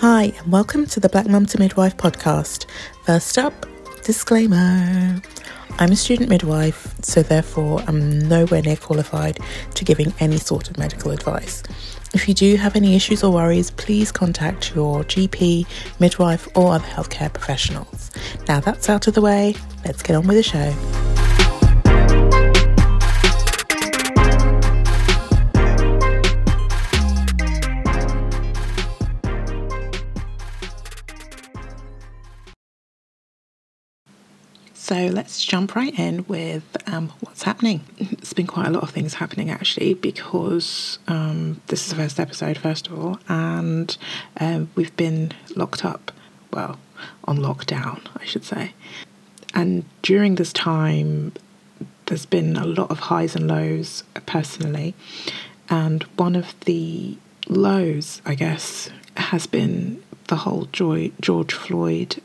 Hi, and welcome to the Black Mum to Midwife podcast. First up, disclaimer. I'm a student midwife, so therefore I'm nowhere near qualified to giving any sort of medical advice. If you do have any issues or worries, please contact your GP, midwife, or other healthcare professionals. Now that's out of the way, let's get on with the show. So let's jump right in with um, what's happening. It's been quite a lot of things happening actually because um, this is the first episode, first of all, and um, we've been locked up, well, on lockdown, I should say. And during this time, there's been a lot of highs and lows personally. And one of the lows, I guess, has been the whole George Floyd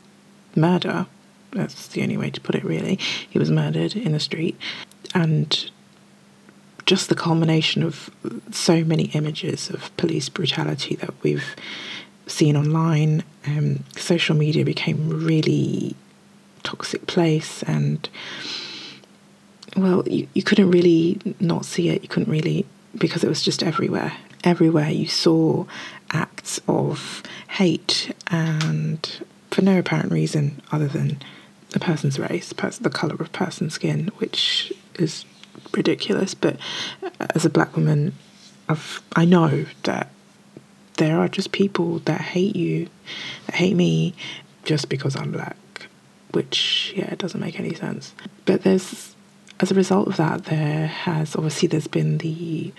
murder that's the only way to put it, really. He was murdered in the street. And just the culmination of so many images of police brutality that we've seen online. Um, social media became really toxic place, and well, you, you couldn't really not see it. You couldn't really, because it was just everywhere. Everywhere you saw acts of hate, and for no apparent reason other than a person's race, the colour of person's skin, which is ridiculous. But uh, as a black woman, I've, I know that there are just people that hate you, that hate me just because I'm black, which, yeah, it doesn't make any sense. But there's, as a result of that, there has obviously there's been the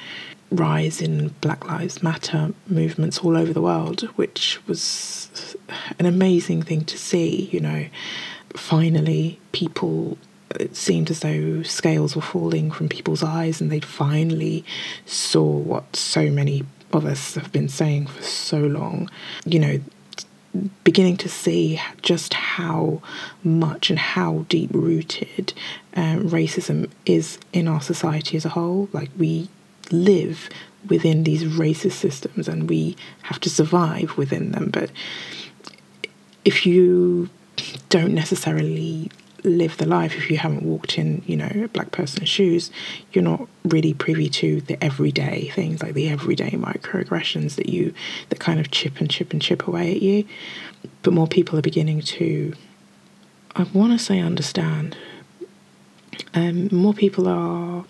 rise in Black Lives Matter movements all over the world, which was an amazing thing to see, you know finally people it seemed as though scales were falling from people's eyes and they finally saw what so many of us have been saying for so long. You know, beginning to see just how much and how deep rooted um, racism is in our society as a whole. Like, we live within these racist systems and we have to survive within them. But if you don't necessarily live the life if you haven't walked in, you know, a black person's shoes, you're not really privy to the everyday things like the everyday microaggressions that you that kind of chip and chip and chip away at you. But more people are beginning to I want to say understand. Um, more people are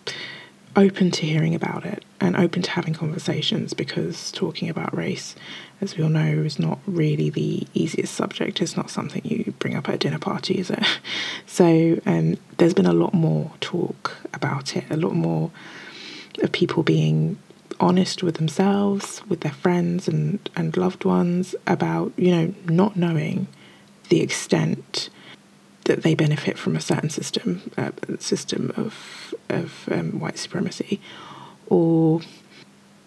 open to hearing about it and open to having conversations because talking about race, as we all know, is not really the easiest subject. It's not something you bring up at a dinner party, is it? So um, there's been a lot more talk about it, a lot more of people being honest with themselves, with their friends and, and loved ones about, you know, not knowing the extent that they benefit from a certain system, uh, system of of um, white supremacy, or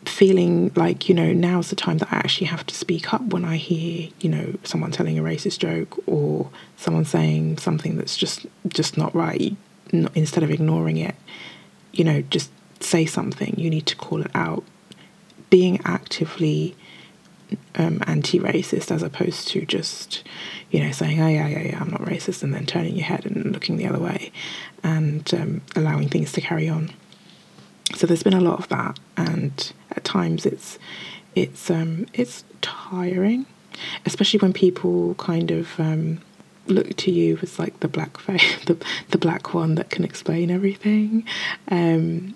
feeling like you know now's the time that I actually have to speak up when I hear you know someone telling a racist joke or someone saying something that's just just not right. Instead of ignoring it, you know, just say something. You need to call it out. Being actively um, anti-racist as opposed to just you know saying oh yeah yeah yeah I'm not racist and then turning your head and looking the other way and um, allowing things to carry on so there's been a lot of that and at times it's it's um, it's tiring especially when people kind of um, look to you as like the black face the, the black one that can explain everything um,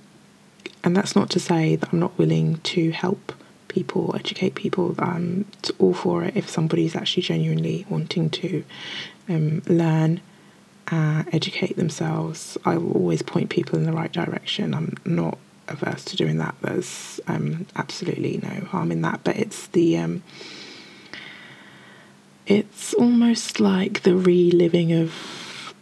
and that's not to say that I'm not willing to help people, educate people. I'm all for it if somebody's actually genuinely wanting to um, learn, uh, educate themselves. I will always point people in the right direction. I'm not averse to doing that. There's um, absolutely no harm in that. But it's the um, it's almost like the reliving of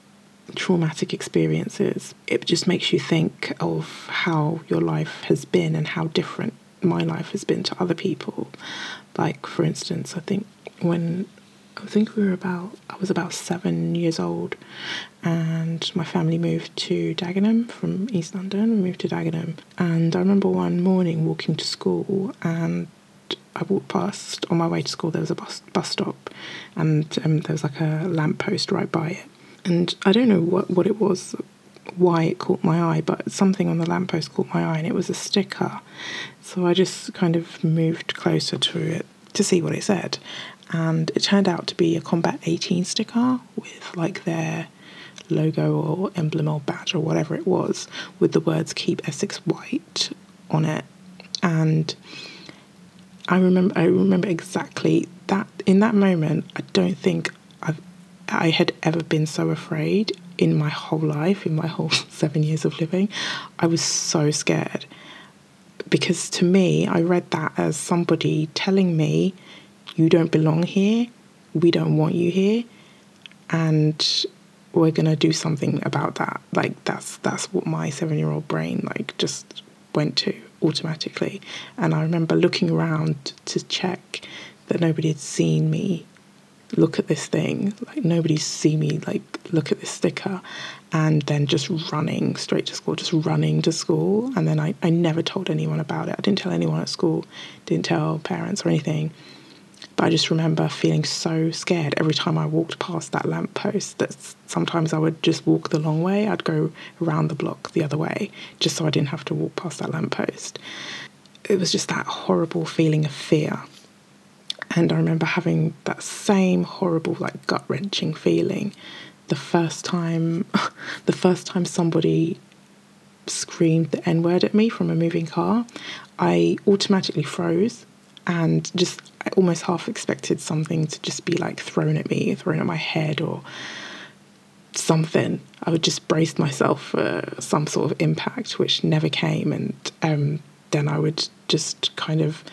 traumatic experiences. It just makes you think of how your life has been and how different my life has been to other people. Like, for instance, I think when I think we were about, I was about seven years old, and my family moved to Dagenham from East London. We moved to Dagenham, and I remember one morning walking to school, and I walked past on my way to school. There was a bus bus stop, and um, there was like a lamp post right by it. And I don't know what what it was, why it caught my eye, but something on the lamppost caught my eye, and it was a sticker. So I just kind of moved closer to it to see what it said, and it turned out to be a Combat 18 sticker with like their logo or emblem or badge or whatever it was with the words keep Essex white on it. And I remember I remember exactly that in that moment I don't think I've I had ever been so afraid in my whole life in my whole 7 years of living. I was so scared because to me I read that as somebody telling me you don't belong here we don't want you here and we're gonna do something about that. Like that's that's what my seven year old brain like just went to automatically. And I remember looking around to check that nobody had seen me look at this thing. Like nobody's seen me like look at this sticker and then just running straight to school, just running to school. And then I, I never told anyone about it. I didn't tell anyone at school, didn't tell parents or anything. But I just remember feeling so scared every time I walked past that lamppost that sometimes I would just walk the long way. I'd go around the block the other way just so I didn't have to walk past that lamppost. It was just that horrible feeling of fear. And I remember having that same horrible, like gut wrenching feeling the first time, the first time somebody screamed the N word at me from a moving car. I automatically froze and just I almost half expected something to just be like thrown at me, thrown at my head, or something. I would just brace myself for some sort of impact, which never came, and um, then I would just kind of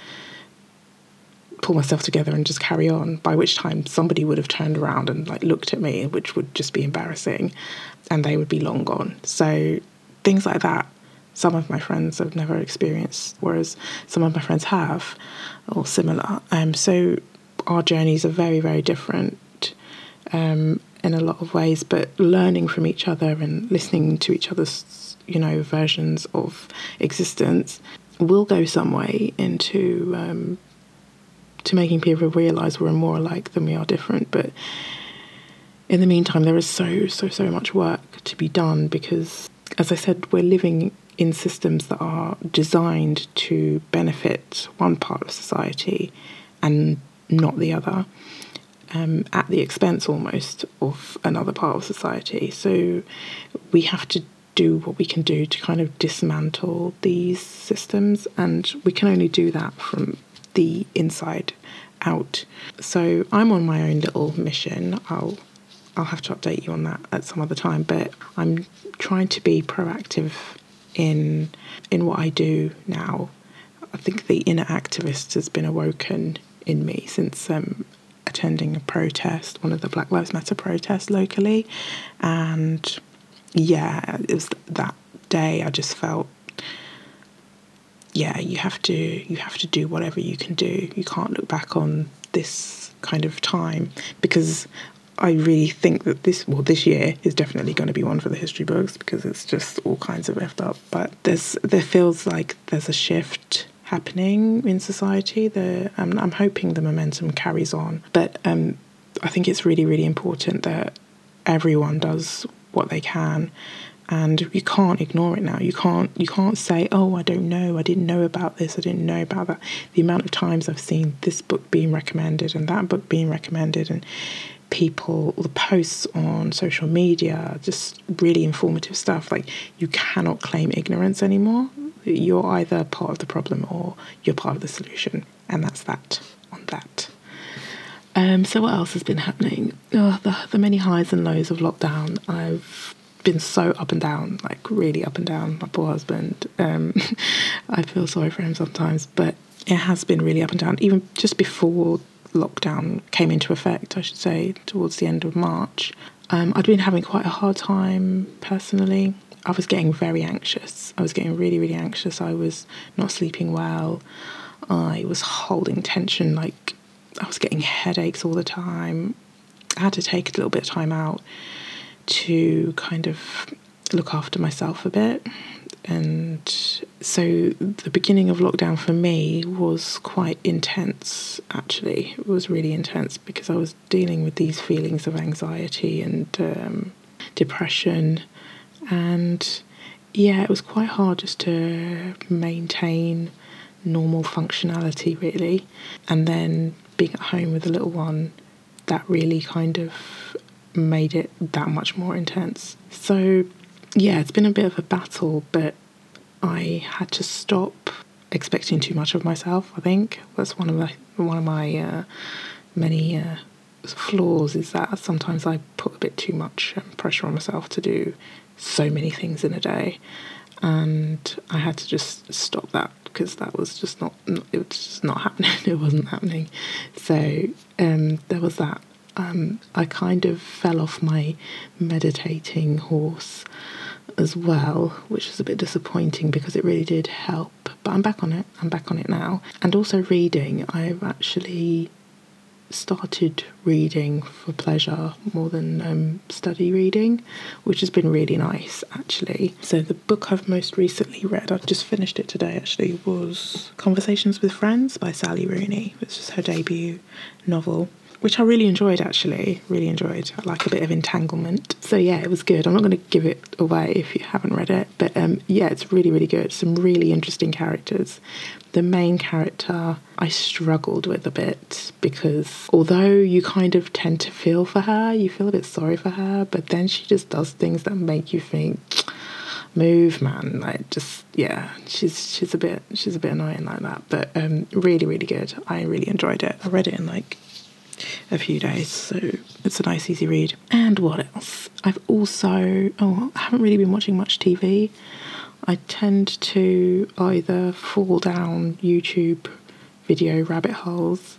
pull myself together and just carry on. By which time somebody would have turned around and like looked at me, which would just be embarrassing, and they would be long gone. So things like that some of my friends have never experienced, whereas some of my friends have, or similar. Um, so our journeys are very, very different um, in a lot of ways, but learning from each other and listening to each other's, you know, versions of existence will go some way into um, to making people realise we're more alike than we are different. But in the meantime, there is so, so, so much work to be done because, as I said, we're living in systems that are designed to benefit one part of society and not the other, um, at the expense almost of another part of society. So we have to do what we can do to kind of dismantle these systems, and we can only do that from the inside out. So I'm on my own little mission. I'll I'll have to update you on that at some other time, but I'm trying to be proactive in in what I do now. I think the inner activist has been awoken in me since um, attending a protest, one of the Black Lives Matter protests locally, and yeah, it was that day I just felt yeah, you have to you have to do whatever you can do. You can't look back on this kind of time because I really think that this well this year is definitely going to be one for the history books because it's just all kinds of effed up. But there's there feels like there's a shift happening in society. The um, I'm hoping the momentum carries on, but um, I think it's really really important that everyone does what they can. And you can't ignore it now. You can't you can't say oh i don't know. I didn't know about this. I didn't know about that. The amount of times i've seen this book being recommended and that book being recommended and people, the posts on social media, just really informative stuff. Like, you cannot claim ignorance anymore. You're either part of the problem or you're part of the solution. And that's that on that. Um, so, what else has been happening? Oh, the, the many highs and lows of lockdown. I've been so up and down, like really up and down. My poor husband. Um, I feel sorry for him sometimes, but it has been really up and down. Even just before lockdown came into effect, I should say, towards the end of March, um, I'd been having quite a hard time personally. I was getting very anxious. I was getting really, really anxious. I was not sleeping well. I was holding tension, like I was getting headaches all the time. I had to take a little bit of time out to kind of look after myself a bit. And so the beginning of lockdown for me was quite intense, actually. It was really intense because I was dealing with these feelings of anxiety and um, depression. And yeah, it was quite hard just to maintain normal functionality, really. And then being at home with a little one, that really kind of made it that much more intense. So, yeah, it's been a bit of a battle, but I had to stop expecting too much of myself. I think that's one of my one of my uh, many uh, flaws is that sometimes I put a bit too much um, pressure on myself to do so many things in a day, and I had to just stop that because that was just not it was just not happening. It wasn't happening. So um, there was that. Um, I kind of fell off my meditating horse as well, which is a bit disappointing because it really did help. But I'm back on it. I'm back on it now. And also reading. I've actually started reading for pleasure more than um, study reading, which has been really nice actually. So, the book I've most recently read, I've just finished it today actually, was Conversations with Friends by Sally Rooney, which is her debut novel which I really enjoyed actually. Really enjoyed. I like a bit of entanglement. So yeah, it was good. I'm not going to give it away if you haven't read it, but um, yeah, it's really really good. Some really interesting characters. The main character I struggled with a bit because although you kind of tend to feel for her, you feel a bit sorry for her, but then she just does things that make you think move man like just yeah she's she's a bit she's a bit annoying like that but um really really good i really enjoyed it i read it in like a few days, so it's a nice, easy read. And what else? I've also, oh, I haven't really been watching much TV. I tend to either fall down YouTube video rabbit holes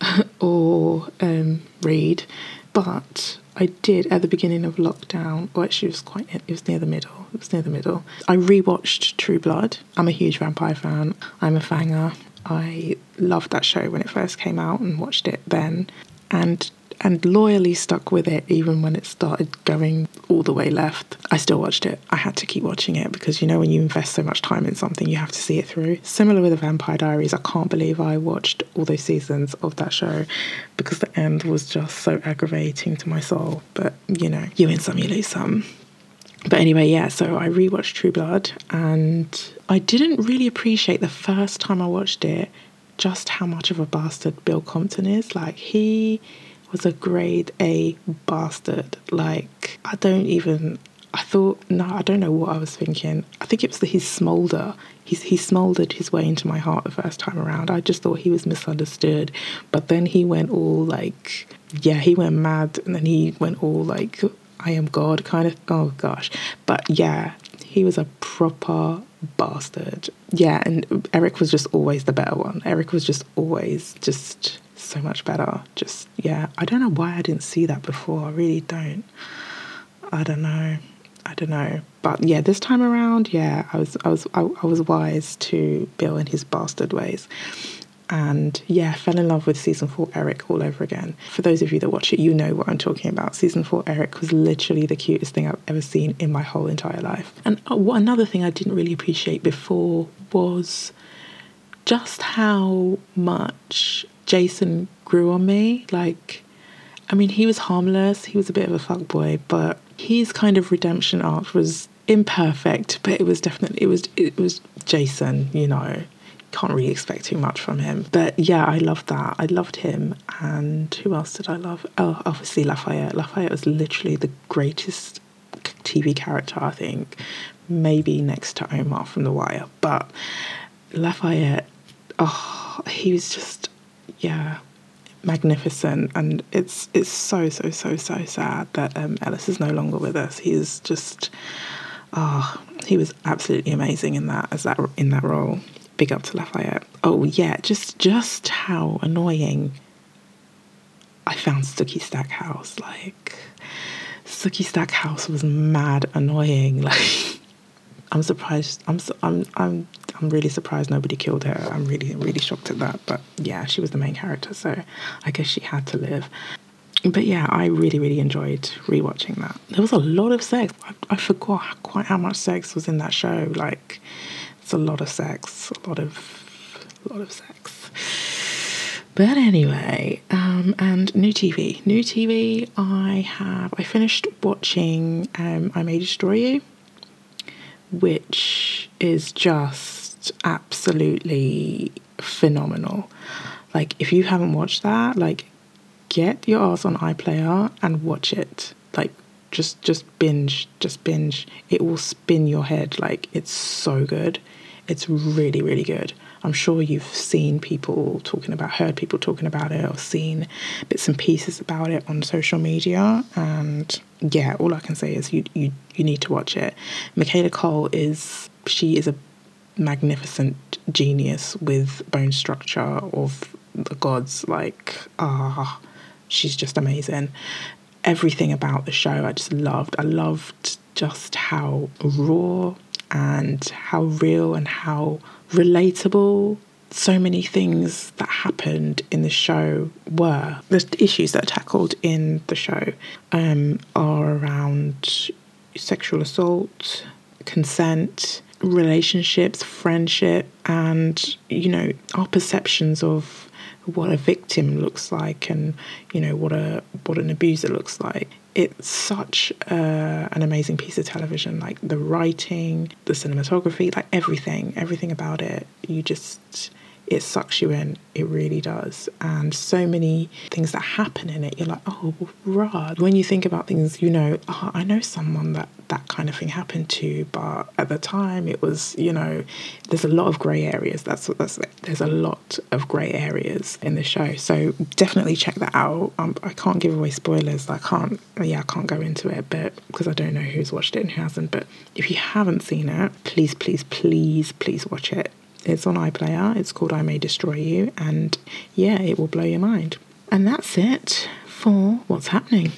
or um, read, but I did at the beginning of lockdown, or actually it was quite, it was near the middle. It was near the middle. I rewatched True Blood. I'm a huge vampire fan. I'm a fanger. I loved that show when it first came out and watched it then and and loyally stuck with it even when it started going all the way left. I still watched it. I had to keep watching it because you know when you invest so much time in something you have to see it through. Similar with the Vampire Diaries, I can't believe I watched all those seasons of that show because the end was just so aggravating to my soul. But you know, you win some, you lose some. But anyway, yeah, so I rewatched True Blood and I didn't really appreciate the first time I watched it just how much of a bastard Bill Compton is. Like, he was a grade A bastard. Like, I don't even. I thought, no, I don't know what I was thinking. I think it was the, his smolder. He's, he smoldered his way into my heart the first time around. I just thought he was misunderstood. But then he went all like, yeah, he went mad. And then he went all like, I am God kind of. Oh gosh. But yeah, he was a proper bastard. Yeah, and Eric was just always the better one. Eric was just always just so much better. Just yeah, I don't know why I didn't see that before. I really don't. I don't know. I don't know. But yeah, this time around, yeah, I was I was I, I was wise to Bill and his bastard ways and yeah, fell in love with season four Eric all over again. For those of you that watch it, you know what I'm talking about. Season four Eric was literally the cutest thing I've ever seen in my whole entire life. And uh, another thing I didn't really appreciate before was just how much Jason grew on me. Like, I mean, he was harmless, he was a bit of a fuckboy, but his kind of redemption arc was imperfect, but it was definitely it was it was Jason, you know can't really expect too much from him. But yeah, I loved that. I loved him. And who else did I love? Oh, obviously Lafayette. Lafayette was literally the greatest TV character, I think. Maybe next to Omar from The Wire. But Lafayette, oh, he was just, yeah, magnificent. And it's it's so, so, so, so sad that um, Ellis is no longer with us. He's just, oh, he was absolutely amazing in that as that in that role big up to Lafayette. Oh yeah, just just how annoying I found Sookie Stackhouse. Like Sookie Stackhouse was mad annoying. Like I'm surprised. I'm I'm I'm I'm really surprised nobody killed her. I'm really really shocked at that. But yeah, she was the main character, so I guess she had to live. but yeah, I really, really enjoyed rewatching that. There was a lot of sex. I, I forgot quite how much sex was in that show. Like, a lot of sex, a lot of, a lot of sex. But anyway, um, and new TV. New TV, I have, I finished watching um, I May Destroy You, which is just absolutely phenomenal. Like, if you haven't watched that, like, get your ass on iPlayer and watch it. Like, just just binge, just binge. It will spin your head. Like, it's so good. It's really, really good. I'm sure you've seen people talking about, heard people talking about it, or seen bits and pieces about it on social media. And yeah, all I can say is you you you need to watch it. Michaela Coel is she is a magnificent genius with bone structure of the gods. Like ah, she's just amazing. Everything about the show I just loved. I loved just how raw and how real and how relatable so many things that happened in the show were. The issues that are tackled in the show um, are around sexual assault, consent, relationships, friendship, and, you know, our perceptions of what a victim looks like and you know what a what an abuser looks like. It's such uh, an amazing piece of television like the writing the cinematography like everything everything about it. You just it sucks you in. It really does. And so many things that happen in it, you're like, oh, right. When you think about things, you know, oh, I know someone that that kind of thing happened to, but at the time it was, you know, there's a lot of grey areas. That's what that's. There's a lot of grey areas in the show. So definitely check that out. Um, I can't give away spoilers. I can't. Yeah, I can't go into it, but because I don't know who's watched it and who hasn't. But if you haven't seen it, please, please, please, please watch it it's on iPlayer. It's called I May Destroy You. And yeah, it will blow your mind. And that's it for what's happening.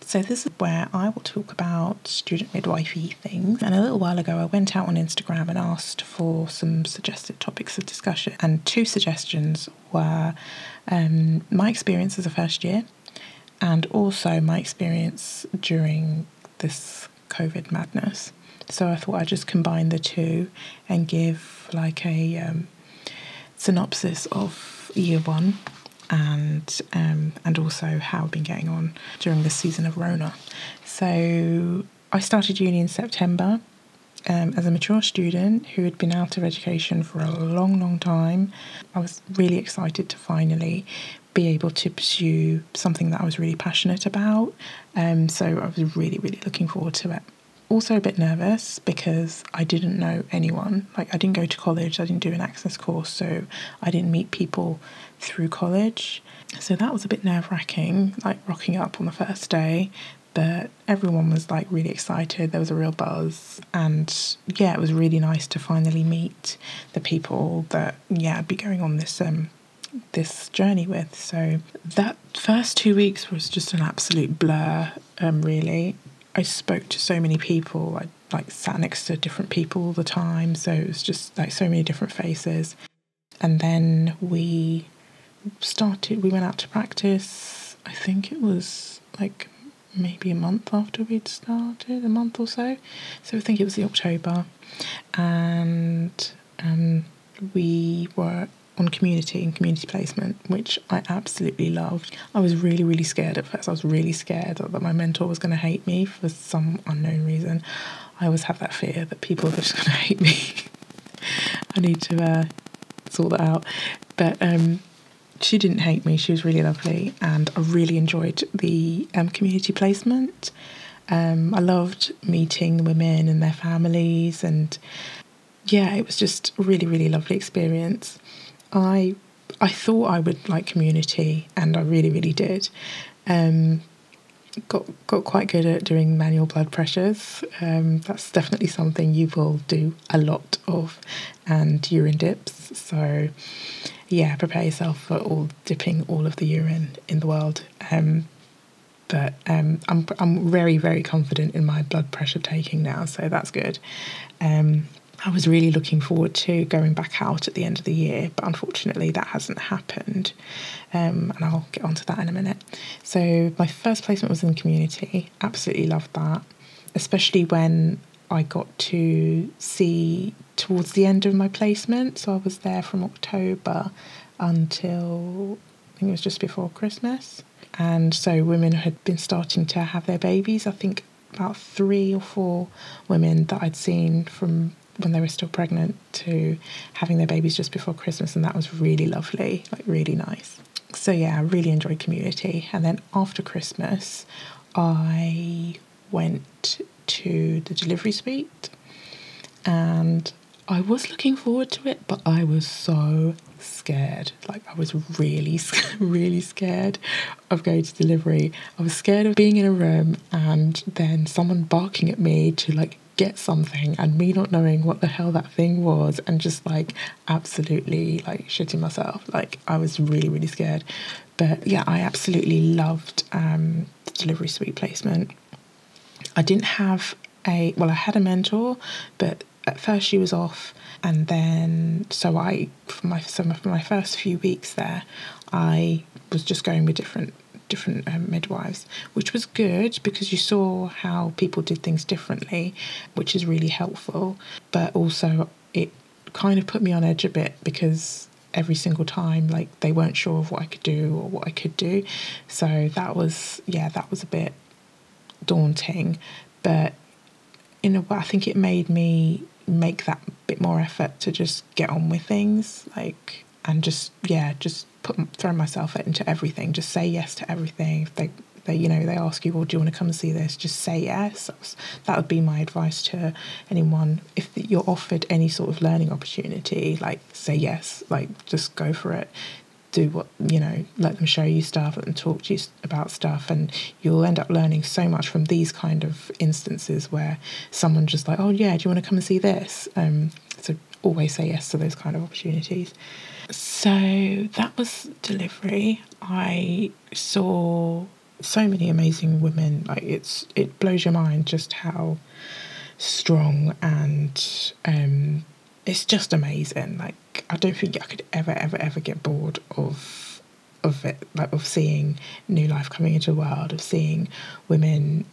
So, this is where I will talk about student midwifey things. And a little while ago, I went out on Instagram and asked for some suggested topics of discussion. And two suggestions were um, my experience as a first year and also my experience during this COVID madness. So I thought I'd just combine the two and give like a um, synopsis of year one and um, and also how I've been getting on during this season of Rona. So I started uni in September um, as a mature student who had been out of education for a long, long time. I was really excited to finally be able to pursue something that I was really passionate about. Um, so I was really, really looking forward to it. Also, a bit nervous because I didn't know anyone. Like, I didn't go to college, I didn't do an access course, so I didn't meet people through college. So that was a bit nerve wracking, like rocking up on the first day. But everyone was like really excited. There was a real buzz, and yeah, it was really nice to finally meet the people that yeah I'd be going on this um this journey with. So that first two weeks was just an absolute blur, um, really. I spoke to so many people. I like sat next to different people all the time, so it was just like so many different faces. And then we started. We went out to practice. I think it was like maybe a month after we'd started, a month or so. So I think it was the October, and um, we were on community and community placement, which I absolutely loved. I was really, really scared at first. I was really scared that my mentor was going to hate me for some unknown reason. I always have that fear that people are just going to hate me. I need to uh, sort that out. But um, she didn't hate me. She was really lovely, and I really enjoyed the um, community placement. Um, I loved meeting the women and their families, and yeah, it was just a really, really lovely experience. I I thought I would like community, and I really, really did. Um, got got quite good at doing manual blood pressures. Um, that's definitely something you will do a lot of, and urine dips. So, yeah, prepare yourself for all dipping all of the urine in the world. Um, but um, I'm I'm very very confident in my blood pressure taking now, so that's good. Um, I was really looking forward to going back out at the end of the year, but unfortunately that hasn't happened. Um, and I'll get onto that in a minute. So, my first placement was in community. Absolutely loved that, especially when I got to see towards the end of my placement. So, I was there from October until I think it was just before Christmas. And so, women had been starting to have their babies. I think about three or four women that I'd seen from when they were still pregnant to having their babies just before Christmas, and that was really lovely, like really nice. So, yeah, I really enjoyed community. And then after Christmas, I went to the delivery suite and I was looking forward to it, but I was so scared. Like I was really, really scared of going to delivery. I was scared of being in a room and then someone barking at me to like get something and me not knowing what the hell that thing was and just like absolutely like shitting myself. Like I was really, really scared. But yeah, I absolutely loved um, the delivery suite placement. I didn't have a well, I had a mentor, but at first she was off and then so I for my so for my first few weeks there I was just going with different different um, midwives, which was good because you saw how people did things differently, which is really helpful. But also, it kind of put me on edge a bit because every single time, like, they weren't sure of what I could do or what I could do. So that was, yeah, that was a bit daunting. But in a way, I think it made me make that bit more effort to just get on with things, like, and just, yeah, just put throw myself into everything. Just say yes to everything. If they they you know they ask you, well, do you want to come and see this? Just say yes. That would be my advice to anyone. If you're offered any sort of learning opportunity, like say yes. Like just go for it. Do what you know. Let them show you stuff. Let them talk to you about stuff, and you'll end up learning so much from these kind of instances where someone just like, oh yeah, do you want to come and see this? Um, so always say yes to those kind of opportunities. So that was delivery. I saw so many amazing women. Like it's it blows your mind just how strong and um, it's just amazing. Like I don't think I could ever ever ever get bored of of it. Like of seeing new life coming into the world, of seeing women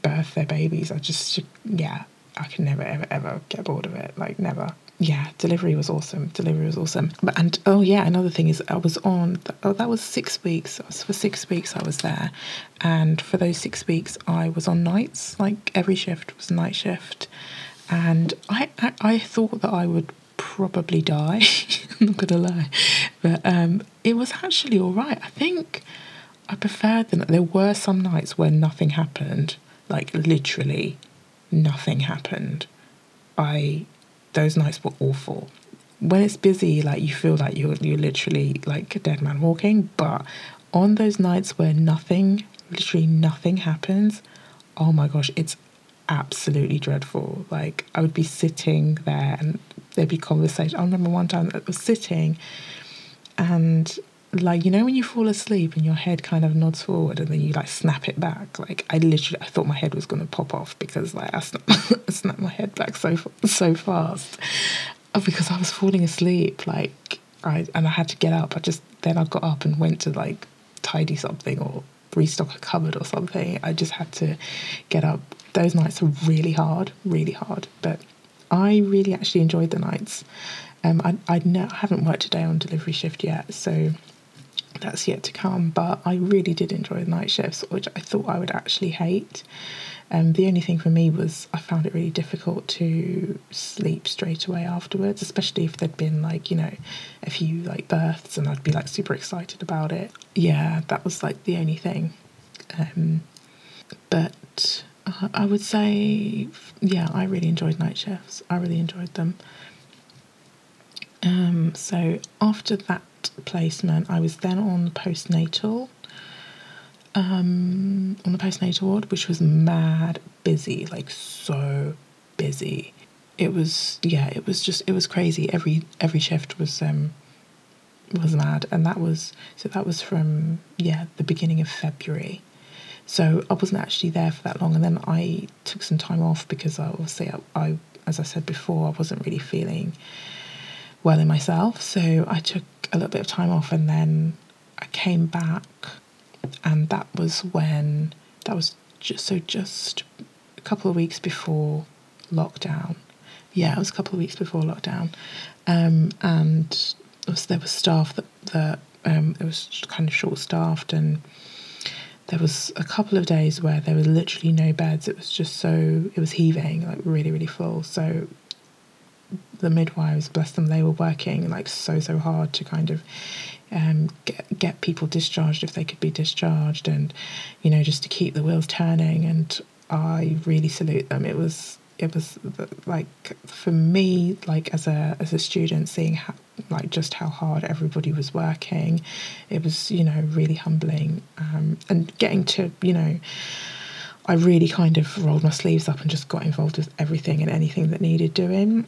birth their babies. I just yeah, I can never ever ever get bored of it. Like never yeah, delivery was awesome. Delivery was awesome. But and oh yeah, another thing is I was on. Oh, that was six weeks. For six weeks I was there, and for those six weeks I was on nights. Like every shift was a night shift, and I I, I thought that I would probably die. I'm not gonna lie, but um, it was actually all right. I think I preferred them. There were some nights where nothing happened. Like literally, nothing happened. I those nights were awful. When it's busy, like you feel like you're you're literally like a dead man walking. But on those nights where nothing, literally nothing happens, oh my gosh, it's absolutely dreadful. Like I would be sitting there and there'd be conversation. I remember one time that I was sitting and like you know when you fall asleep and your head kind of nods forward and then you like snap it back? Like i literally i thought my head was going to pop off because like i snapped, I snapped my head back so so fast. Oh, because i was falling asleep like i and i had to get up. I just then i got up and went to like tidy something or restock a cupboard or something. I just had to get up. Those nights are really hard really hard but i really actually enjoyed the nights. Um, I, I, ne- I haven't worked a day on delivery shift yet, so that's yet to come. But I really did enjoy the night shifts, which I thought I would actually hate. Um, the only thing for me was I found it really difficult to sleep straight away afterwards, especially if there'd been like, you know, a few like births and I'd be like super excited about it. Yeah, that was like the only thing. Um, but uh, I would say, yeah, I really enjoyed night shifts. I really enjoyed them. Um, so after that placement. I was then on the postnatal, um, on the postnatal ward, which was mad busy, like so busy. It was yeah, it was just it was crazy. Every every shift was um was mad, and that was so that was from yeah the beginning of February. So I wasn't actually there for that long, and then I took some time off because I obviously I, I as I said before, I wasn't really feeling well in myself. So I took a little bit of time off and then I came back, and that was when that was just so just a couple of weeks before lockdown. Yeah, it was a couple of weeks before lockdown, um, and was, there was staff that that um, it was kind of short staffed and there was a couple of days where there was literally no beds. It was just so it was heaving, like really, really full. So the midwives, bless them, they were working like so so hard to kind of um, get get people discharged if they could be discharged, and you know just to keep the wheels turning. And I really salute them. It was it was like for me like as a as a student seeing how like just how hard everybody was working it was you know really humbling um, and getting to you know I really kind of rolled my sleeves up and just got involved with everything and anything that needed doing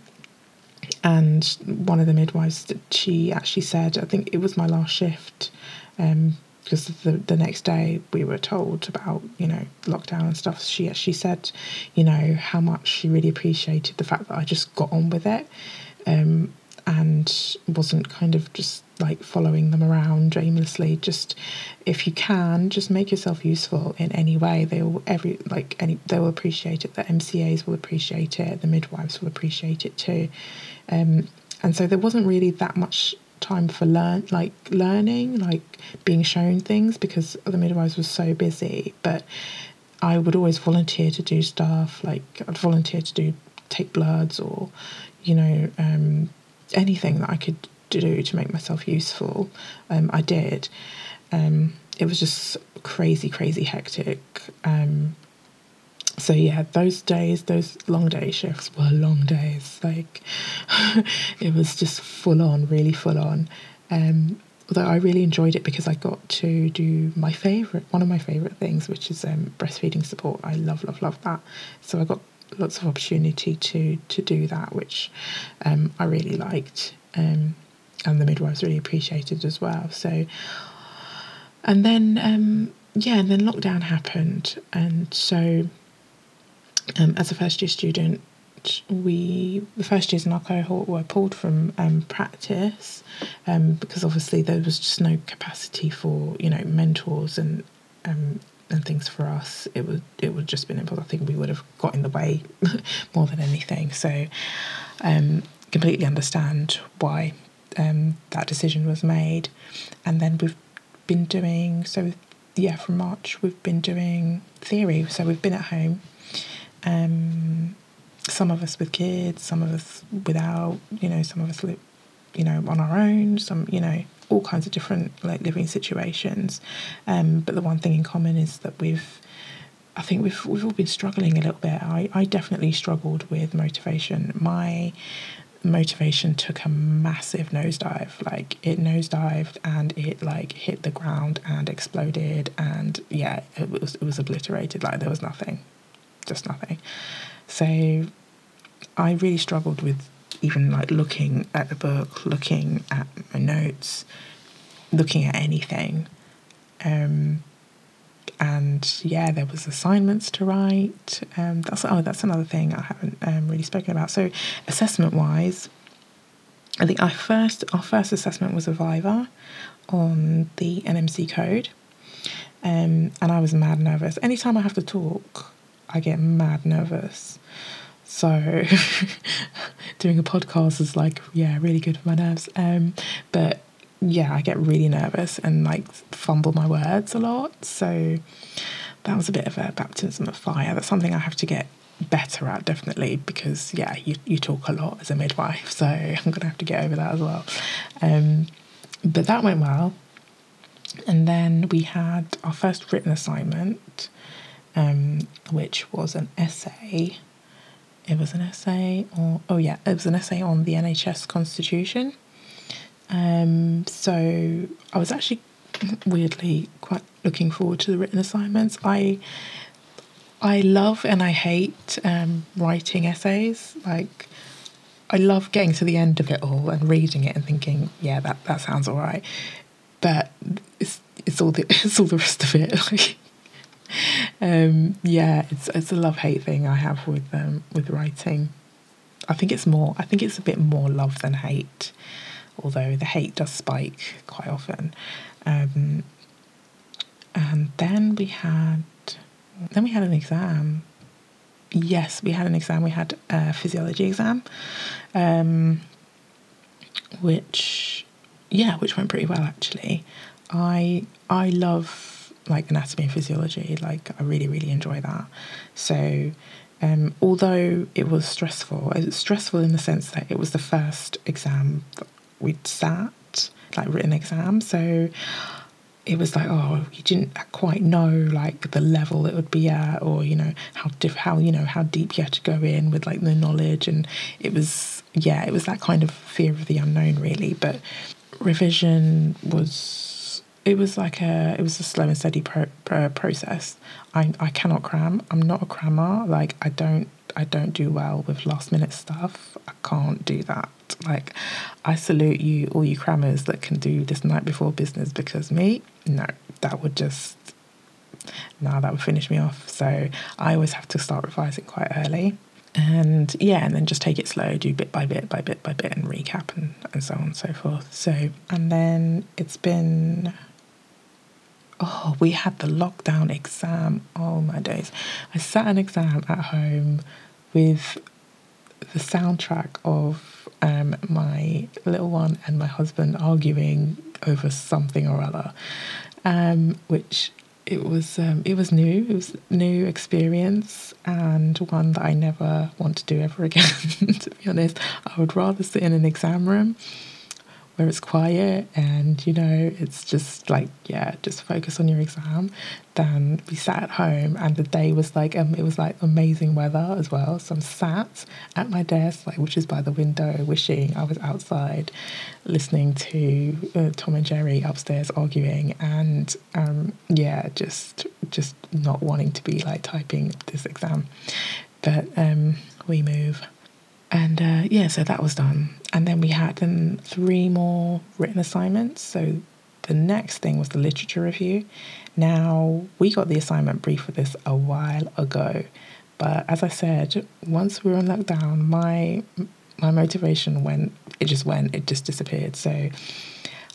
and one of the midwives she actually said I think it was my last shift um, because the, the next day we were told about you know lockdown and stuff. She actually said you know how much she really appreciated the fact that I just got on with it um, and wasn't kind of just like following them around aimlessly. Just if you can just make yourself useful in any way. They will every like any they will appreciate it. The mcas will appreciate it. The midwives will appreciate it too um, and so there wasn't really that much time for learn like learning, like being shown things because the midwives were so busy. But I would always volunteer to do stuff like I'd volunteer to do take bloods or you know um, anything that I could do to make myself useful. Um, I did. Um, it was just crazy, crazy hectic. Um, so yeah, those days, those long day shifts were long days. Like it was just full on, really full on. Um, although I really enjoyed it because I got to do my favorite, one of my favorite things, which is um, breastfeeding support. I love, love, love that. So I got lots of opportunity to to do that, which um, I really liked, um, and the midwives really appreciated as well. So, and then um, yeah, and then lockdown happened, and so um, as a first year student, we the first years in our cohort were pulled from um, practice um, because obviously there was just no capacity for you know mentors and um, and things for us. It would it would just been impossible. I think we would have got in the way more than anything. So um, completely understand why um, that decision was made. And then we've been doing so yeah from March we've been doing theory. So we've been at home um, some of us with kids, some of us without, you know, some of us live, you know, on our own, some, you know, all kinds of different like living situations. Um, but the one thing in common is that we've, I think we've we've all been struggling a little bit. I, I definitely struggled with motivation. My motivation took a massive nosedive. Like it nosedived and it like hit the ground and exploded and yeah, it was it was obliterated. Like there was nothing just nothing. So I really struggled with even like looking at the book, looking at my notes, looking at anything. Um, and yeah, there was assignments to write. Um, that's oh, that's another thing I haven't um, really spoken about. So assessment wise, I think our first our first assessment was a Viva on the NMC code, um, and I was mad nervous. Anytime I have to talk, I get mad nervous. So doing a podcast is like, yeah, really good for my nerves. Um, but yeah, I get really nervous and like fumble my words a lot. So that was a bit of a baptism of fire. That's something I have to get better at definitely because yeah, you, you talk a lot as a midwife, so I'm gonna have to get over that as well. Um, but that went well. And then we had our first written assignment, um, which was an essay. It was an essay or oh yeah, it was an essay on the NHS constitution. Um, so I was actually weirdly quite looking forward to the written assignments. I I love and I hate um, writing essays. Like I love getting to the end of it all and reading it and thinking, yeah, that, that sounds all right. But it's it's all the it's all the rest of it. Like um, yeah, it's it's a love hate thing I have with um, with writing. I think it's more. I think it's a bit more love than hate, although the hate does spike quite often. Um, and then we had, then we had an exam. Yes, we had an exam. We had a physiology exam, um, which, yeah, which went pretty well actually. I I love like anatomy and physiology. Like I really really enjoy that. So um, although it was stressful, it was stressful in the sense that it was the first exam we'd sat, like written exam. So it was like, oh, you didn't quite know like the level it would be at, or you know how diff- how you know how deep you had to go in with like the knowledge, and it was yeah, it was that kind of fear of the unknown really. But revision was it was like a it was a slow and steady pro, pro, process. I I cannot cram. I'm not a crammer. Like I don't I don't do well with last minute stuff. I can't do that. Like I salute you all you crammers that can do this night before business because me no that would just no that would finish me off. So I always have to start revising quite early and yeah, and then just take it slow, do bit by bit by bit by bit, and recap and, and so on and so forth. So, and then it's been oh, we had the lockdown exam. Oh my days. I sat an exam at home with the soundtrack of um, my little one and my husband arguing over something or other, um, which it was um, it was new. It was new experience and one that I never want to do ever again. to be honest, I would rather sit in an exam room where it's quiet and you know it's just like yeah just focus on your exam then we sat at home. And the day was like um, it was like amazing weather as well. So i'm sat at my desk like which is by the window wishing i was outside listening to uh, tom and jerry upstairs arguing and um, yeah just just not wanting to be like typing this exam. But um, we move. And uh, yeah, so that was done. And then we had then three more written assignments. So the next thing was the literature review. Now, we got the assignment brief for this a while ago. But as I said, once we were in lockdown, my my motivation went, it just went, it just disappeared. So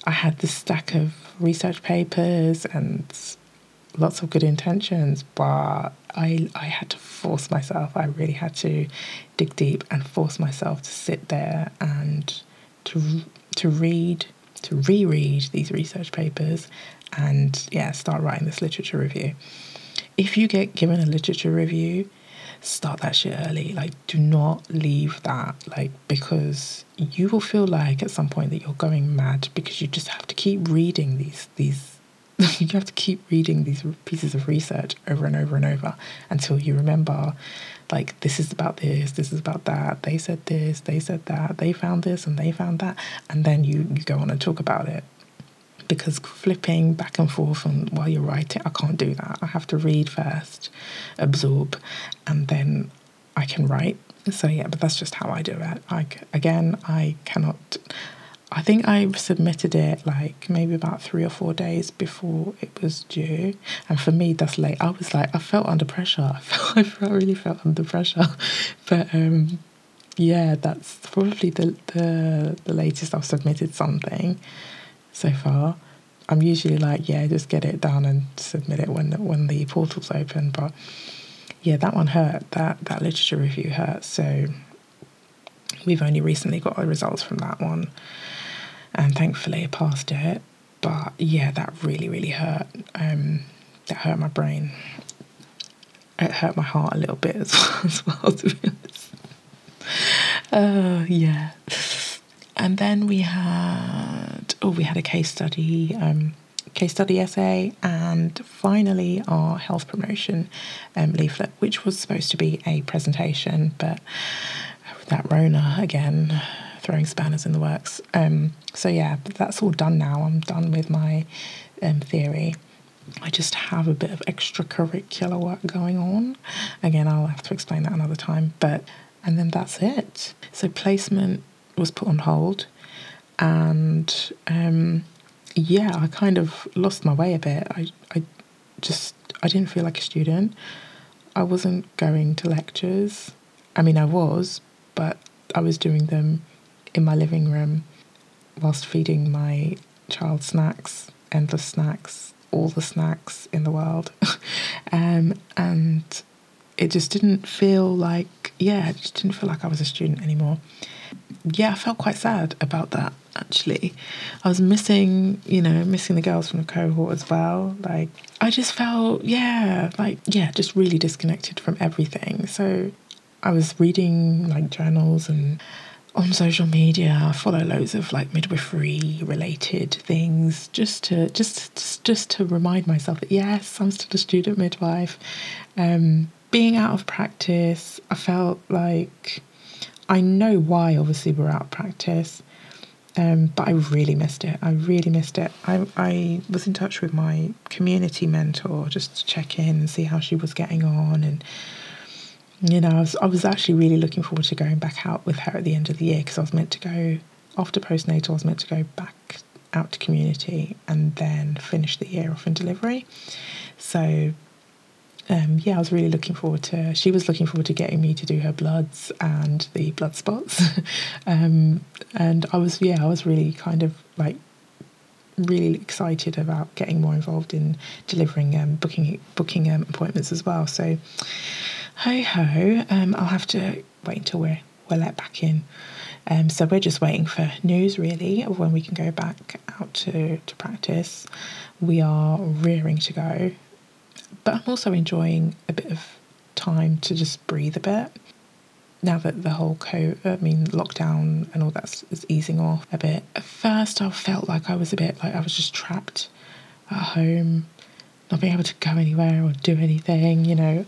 I had this stack of research papers and lots of good intentions, but I I had to force myself. I really had to dig deep and force myself to sit there and to to read, to reread these research papers, and yeah, start writing this literature review. If you get given a literature review, start that shit early. Like, do not leave that, like, because you will feel like at some point that you're going mad because you just have to keep reading these these you have to keep reading these pieces of research over and over and over until you remember like this is about this this is about that they said this they said that they found this and they found that and then you you go on and talk about it. Because flipping back and forth and while you're writing i can't do that. I have to read first absorb and then i can write. So yeah but that's just how i do it. Like again i cannot I think I submitted it like maybe about three or four days before it was due. And for me, that's late. I was like, I felt under pressure. I felt, I felt really felt under pressure. But um, yeah, that's probably the, the, the latest I've submitted something so far. I'm usually like, yeah, just get it done and submit it when when the portal's open. But yeah, that one hurt. That that literature review hurt. So we've only recently got the results from that one and thankfully I passed it. But yeah, that really, really hurt. Um, that hurt my brain. It hurt my heart a little bit as well, as well to be honest. Uh, yeah. And then we had, oh, we had a case study, um, case study essay, and finally our health promotion um, leaflet, which was supposed to be a presentation, but that Rona again throwing spanners in the works. Um, so yeah, that's all done now. I'm done with my um, theory. I just have a bit of extracurricular work going on. Again, I'll have to explain that another time. But and then that's it. So placement was put on hold, and um, yeah, I kind of lost my way a bit. I I just I didn't feel like a student. I wasn't going to lectures. I mean, I was, but I was doing them in my living room whilst feeding my child snacks, endless snacks, all the snacks in the world. um, and it just didn't feel like, yeah, it just didn't feel like I was a student anymore. Yeah, I felt quite sad about that actually. I was missing, you know, missing the girls from the cohort as well. Like, I just felt, yeah, like, yeah, just really disconnected from everything. So I was reading like journals and on social media I follow loads of like midwifery related things just to just just, just to remind myself that yes I'm still a student midwife um, being out of practice I felt like I know why obviously we're out of practice um, but I really missed it. I really missed it. I, I was in touch with my community mentor just to check in and see how she was getting on and you know, I was, I was actually really looking forward to going back out with her at the end of the year because I was meant to go after postnatal, I was meant to go back out to community and then finish the year off in delivery. So, um, yeah, I was really looking forward to. She was looking forward to getting me to do her bloods and the blood spots, um, and I was yeah, I was really kind of like really excited about getting more involved in delivering um, booking booking um, appointments as well. So Ho ho, um, I'll have to wait until we're, we're let back in. Um, so we're just waiting for news really of when we can go back out to, to practice. We are rearing to go, but I'm also enjoying a bit of time to just breathe a bit. Now that the whole co, I mean lockdown and all that is easing off a bit. At first, I felt like I was a bit like I was just trapped at home, not being able to go anywhere or do anything. You know,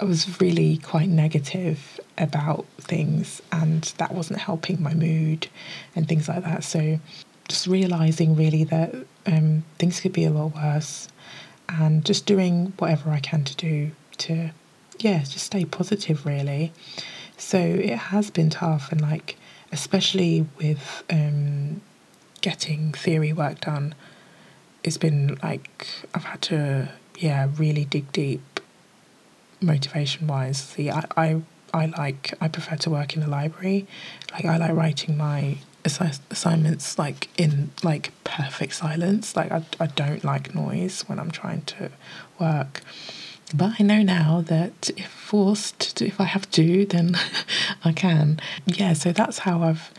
I was really quite negative about things, and that wasn't helping my mood and things like that. So, just realizing really that um, things could be a lot worse, and just doing whatever I can to do to, yeah, just stay positive really. So, it has been tough, and like, especially with um, getting theory work done, it's been like I've had to, yeah, really dig deep motivation wise. See, I, I, I like, I prefer to work in the library. Like, I like writing my assi- assignments like in like perfect silence. Like, I, I don't like noise when I'm trying to work. But I know now that if forced to, if I have to, then I can. Yeah, so that's how I've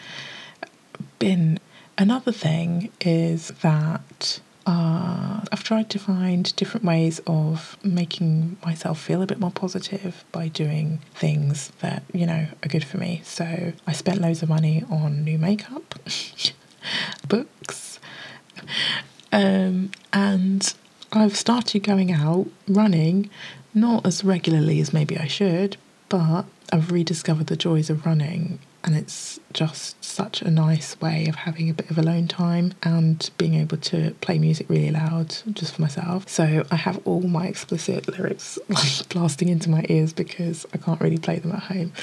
been. Another thing is that uh, I've tried to find different ways of making myself feel a bit more positive by doing things that, you know, are good for me. So I spent loads of money on new makeup, books, um, and I've started going out running, not as regularly as maybe I should, but I've rediscovered the joys of running and it's just such a nice way of having a bit of alone time and being able to play music really loud just for myself. So I have all my explicit lyrics like blasting into my ears because I can't really play them at home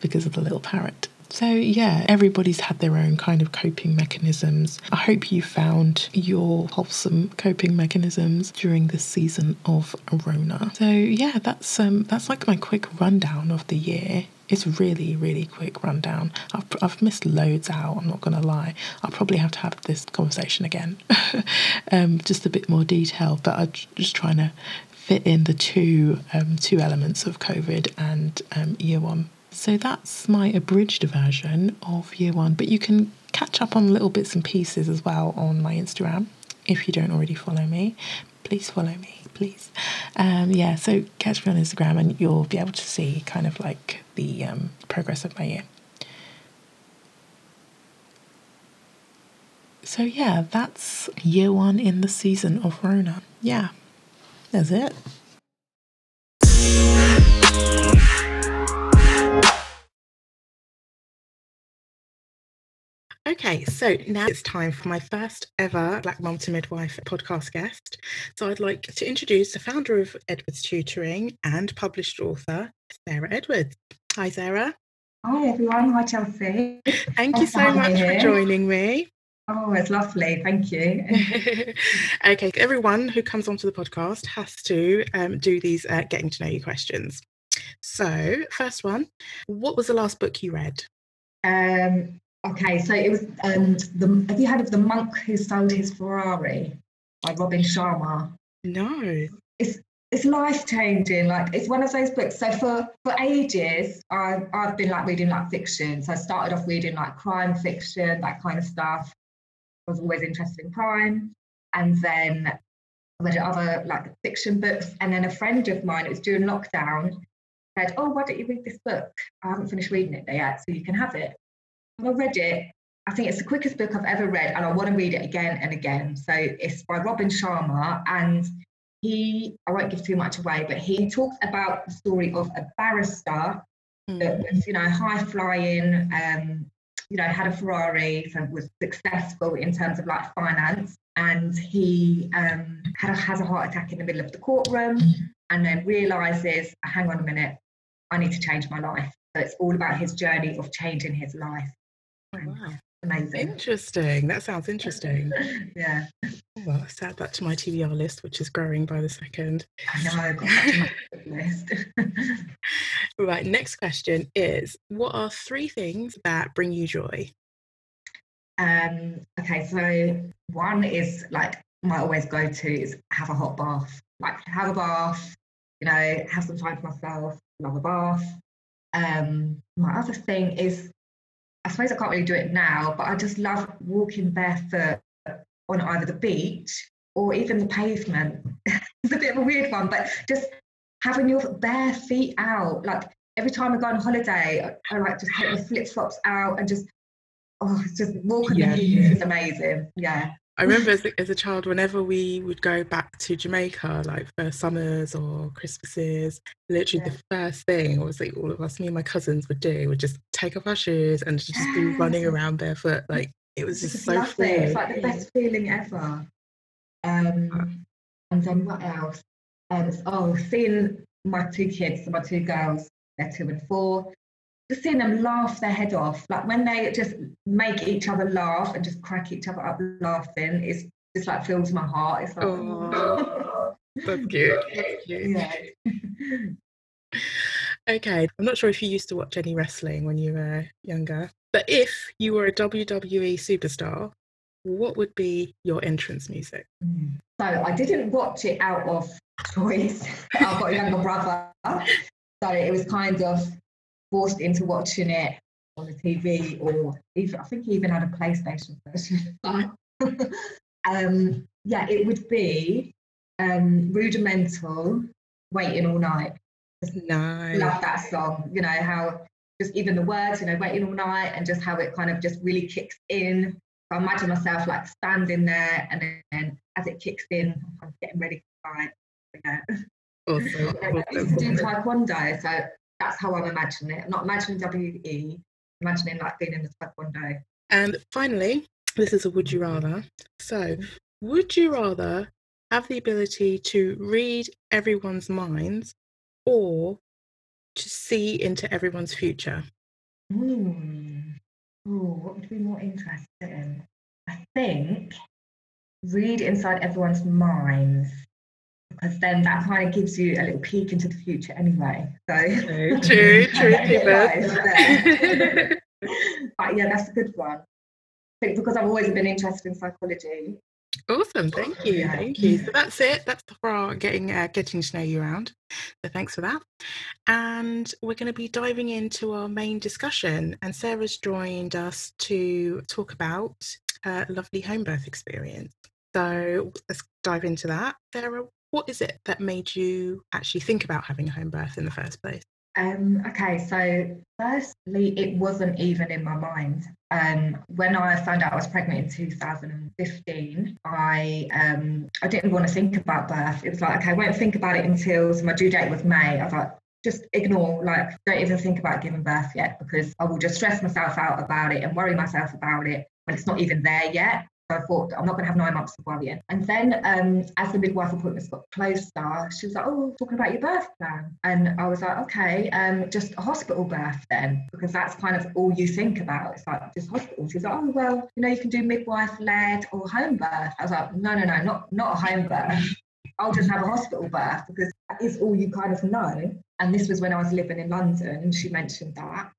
because of the little parrot. So, yeah, everybody's had their own kind of coping mechanisms. I hope you found your wholesome coping mechanisms during this season of Rona. So, yeah, that's um, that's like my quick rundown of the year it's really, really quick rundown. I've, I've missed loads out, I'm not going to lie. I'll probably have to have this conversation again, um, just a bit more detail, but I'm just trying to fit in the two, um, two elements of COVID and um, year one. So that's my abridged version of year one, but you can catch up on little bits and pieces as well on my Instagram if you don't already follow me. Please follow me please. Um, yeah, so catch me on Instagram and you'll be able to see kind of like the um, progress of my year. So, yeah, that's year one in the season of Rona. Yeah, that's it. Okay, so now it's time for my first ever Black Mum to Midwife podcast guest. So I'd like to introduce the founder of Edwards Tutoring and published author, Sarah Edwards. Hi, Sarah. Hi, everyone. Hi, Chelsea. Thank you so much for joining me. Oh, it's lovely. Thank you. okay, everyone who comes onto the podcast has to um, do these uh, getting to know you questions. So, first one, what was the last book you read? Um, okay, so it was um, the. Have you heard of the monk who sold his Ferrari by Robin Sharma? No. It's it's life changing. Like it's one of those books. So for for ages, I've I've been like reading like fiction. So I started off reading like crime fiction, that kind of stuff. I was always interested in crime, and then I read other like fiction books. And then a friend of mine, it was during lockdown, said, "Oh, why don't you read this book? I haven't finished reading it yet, so you can have it." I read it. I think it's the quickest book I've ever read, and I want to read it again and again. So it's by Robin Sharma, and he, I won't give too much away, but he talks about the story of a barrister mm. that was, you know, high flying, um, you know, had a Ferrari, so was successful in terms of like finance. And he um, had a, has a heart attack in the middle of the courtroom and then realizes, hang on a minute, I need to change my life. So it's all about his journey of changing his life. Wow amazing. Interesting. That sounds interesting. yeah. Well, I've add that to my TBR list, which is growing by the second. I know, I've got that to my list. right, next question is What are three things that bring you joy? Um, okay, so one is like my always go to is have a hot bath. Like have a bath, you know, have some time for myself, love a bath. Um, my other thing is I suppose I can't really do it now, but I just love walking barefoot on either the beach or even the pavement. it's a bit of a weird one, but just having your bare feet out. Like every time I go on holiday, I, I like just take my flip flops out and just oh, just walking yeah. the beach is amazing. Yeah. I remember as a, as a child, whenever we would go back to Jamaica, like for summers or Christmases, literally yeah. the first thing was like all of us, me and my cousins would do, would just take off our shoes and just yes. be running around barefoot. Like it was just, just so. It's like the best feeling ever. Um, and then what else? Um, oh, seeing my two kids, my two girls, they're two and four seeing them laugh their head off, like when they just make each other laugh and just crack each other up laughing, it's just like fills my heart. It's like, oh, that's cute. That's cute. Yeah. okay, I'm not sure if you used to watch any wrestling when you were younger, but if you were a WWE superstar, what would be your entrance music? So I didn't watch it out of choice. I've got a younger brother. So it was kind of forced into watching it on the TV or even I think he even had a PlayStation version. um, yeah, it would be um, rudimental, waiting all night. nice. Love that song. You know how just even the words, you know, waiting all night, and just how it kind of just really kicks in. So I imagine myself like standing there, and then as it kicks in, I'm getting ready to fight. Yeah. Awesome. I used to do taekwondo, so that's how I'm imagining it. I'm not imagining WE, imagining like being in the taekwondo. And finally, this is a would you rather. So, would you rather have the ability to read everyone's minds or to see into everyone's future? Ooh. Ooh, what would be more interesting? I think read inside everyone's minds because then that kind of gives you a little peek into the future anyway. So true, true, true. but yeah, that's a good one. I think because I've always been interested in psychology. Awesome, thank you, yeah. thank you. So that's it. That's for our getting uh, getting to know you around. So thanks for that. And we're going to be diving into our main discussion. And Sarah's joined us to talk about a lovely home birth experience. So let's dive into that. Sarah, what is it that made you actually think about having a home birth in the first place? Um, okay, so firstly, it wasn't even in my mind. Um, when I found out I was pregnant in 2015, I um, I didn't want to think about birth. It was like, okay, I won't think about it until so my due date was May. I like, just ignore, like, don't even think about giving birth yet because I will just stress myself out about it and worry myself about it when it's not even there yet. I thought I'm not going to have nine months of worrying. And then um, as the midwife appointments got closer, she was like, "Oh, talking about your birth plan," and I was like, "Okay, um, just a hospital birth then, because that's kind of all you think about. It's like just hospital." She was like, "Oh, well, you know, you can do midwife led or home birth." I was like, "No, no, no, not not a home birth. I'll just have a hospital birth because that is all you kind of know." And this was when I was living in London, and she mentioned that.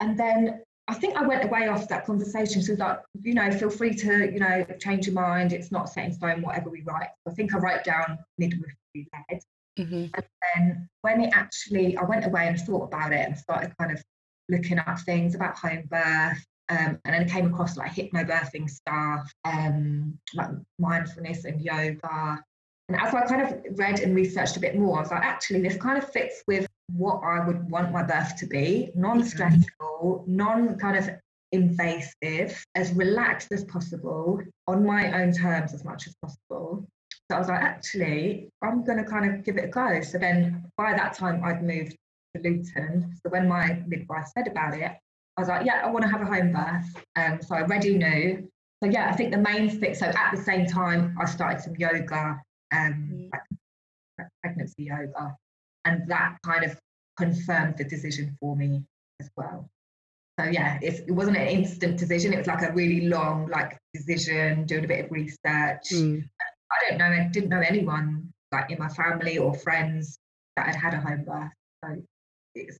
And then I think I went away after that conversation. So like, you know, feel free to, you know, change your mind. It's not set in stone, whatever we write. I think I wrote down midwifery led. Mm-hmm. And then when it actually, I went away and thought about it and started kind of looking up things about home birth. Um, and then I came across like hypnobirthing stuff, um, like mindfulness and yoga. And as I kind of read and researched a bit more, I was like, actually, this kind of fits with what I would want my birth to be non stressful, non kind of invasive, as relaxed as possible, on my own terms as much as possible. So I was like, actually, I'm going to kind of give it a go. So then by that time, I'd moved to Luton. So when my midwife said about it, I was like, yeah, I want to have a home birth. Um, so I already knew. So yeah, I think the main thing, so at the same time, I started some yoga, um, like pregnancy yoga and that kind of confirmed the decision for me as well. So yeah it wasn't an instant decision it was like a really long like decision doing a bit of research. Mm. i don't know i didn't know anyone like in my family or friends that had had a home birth so it's,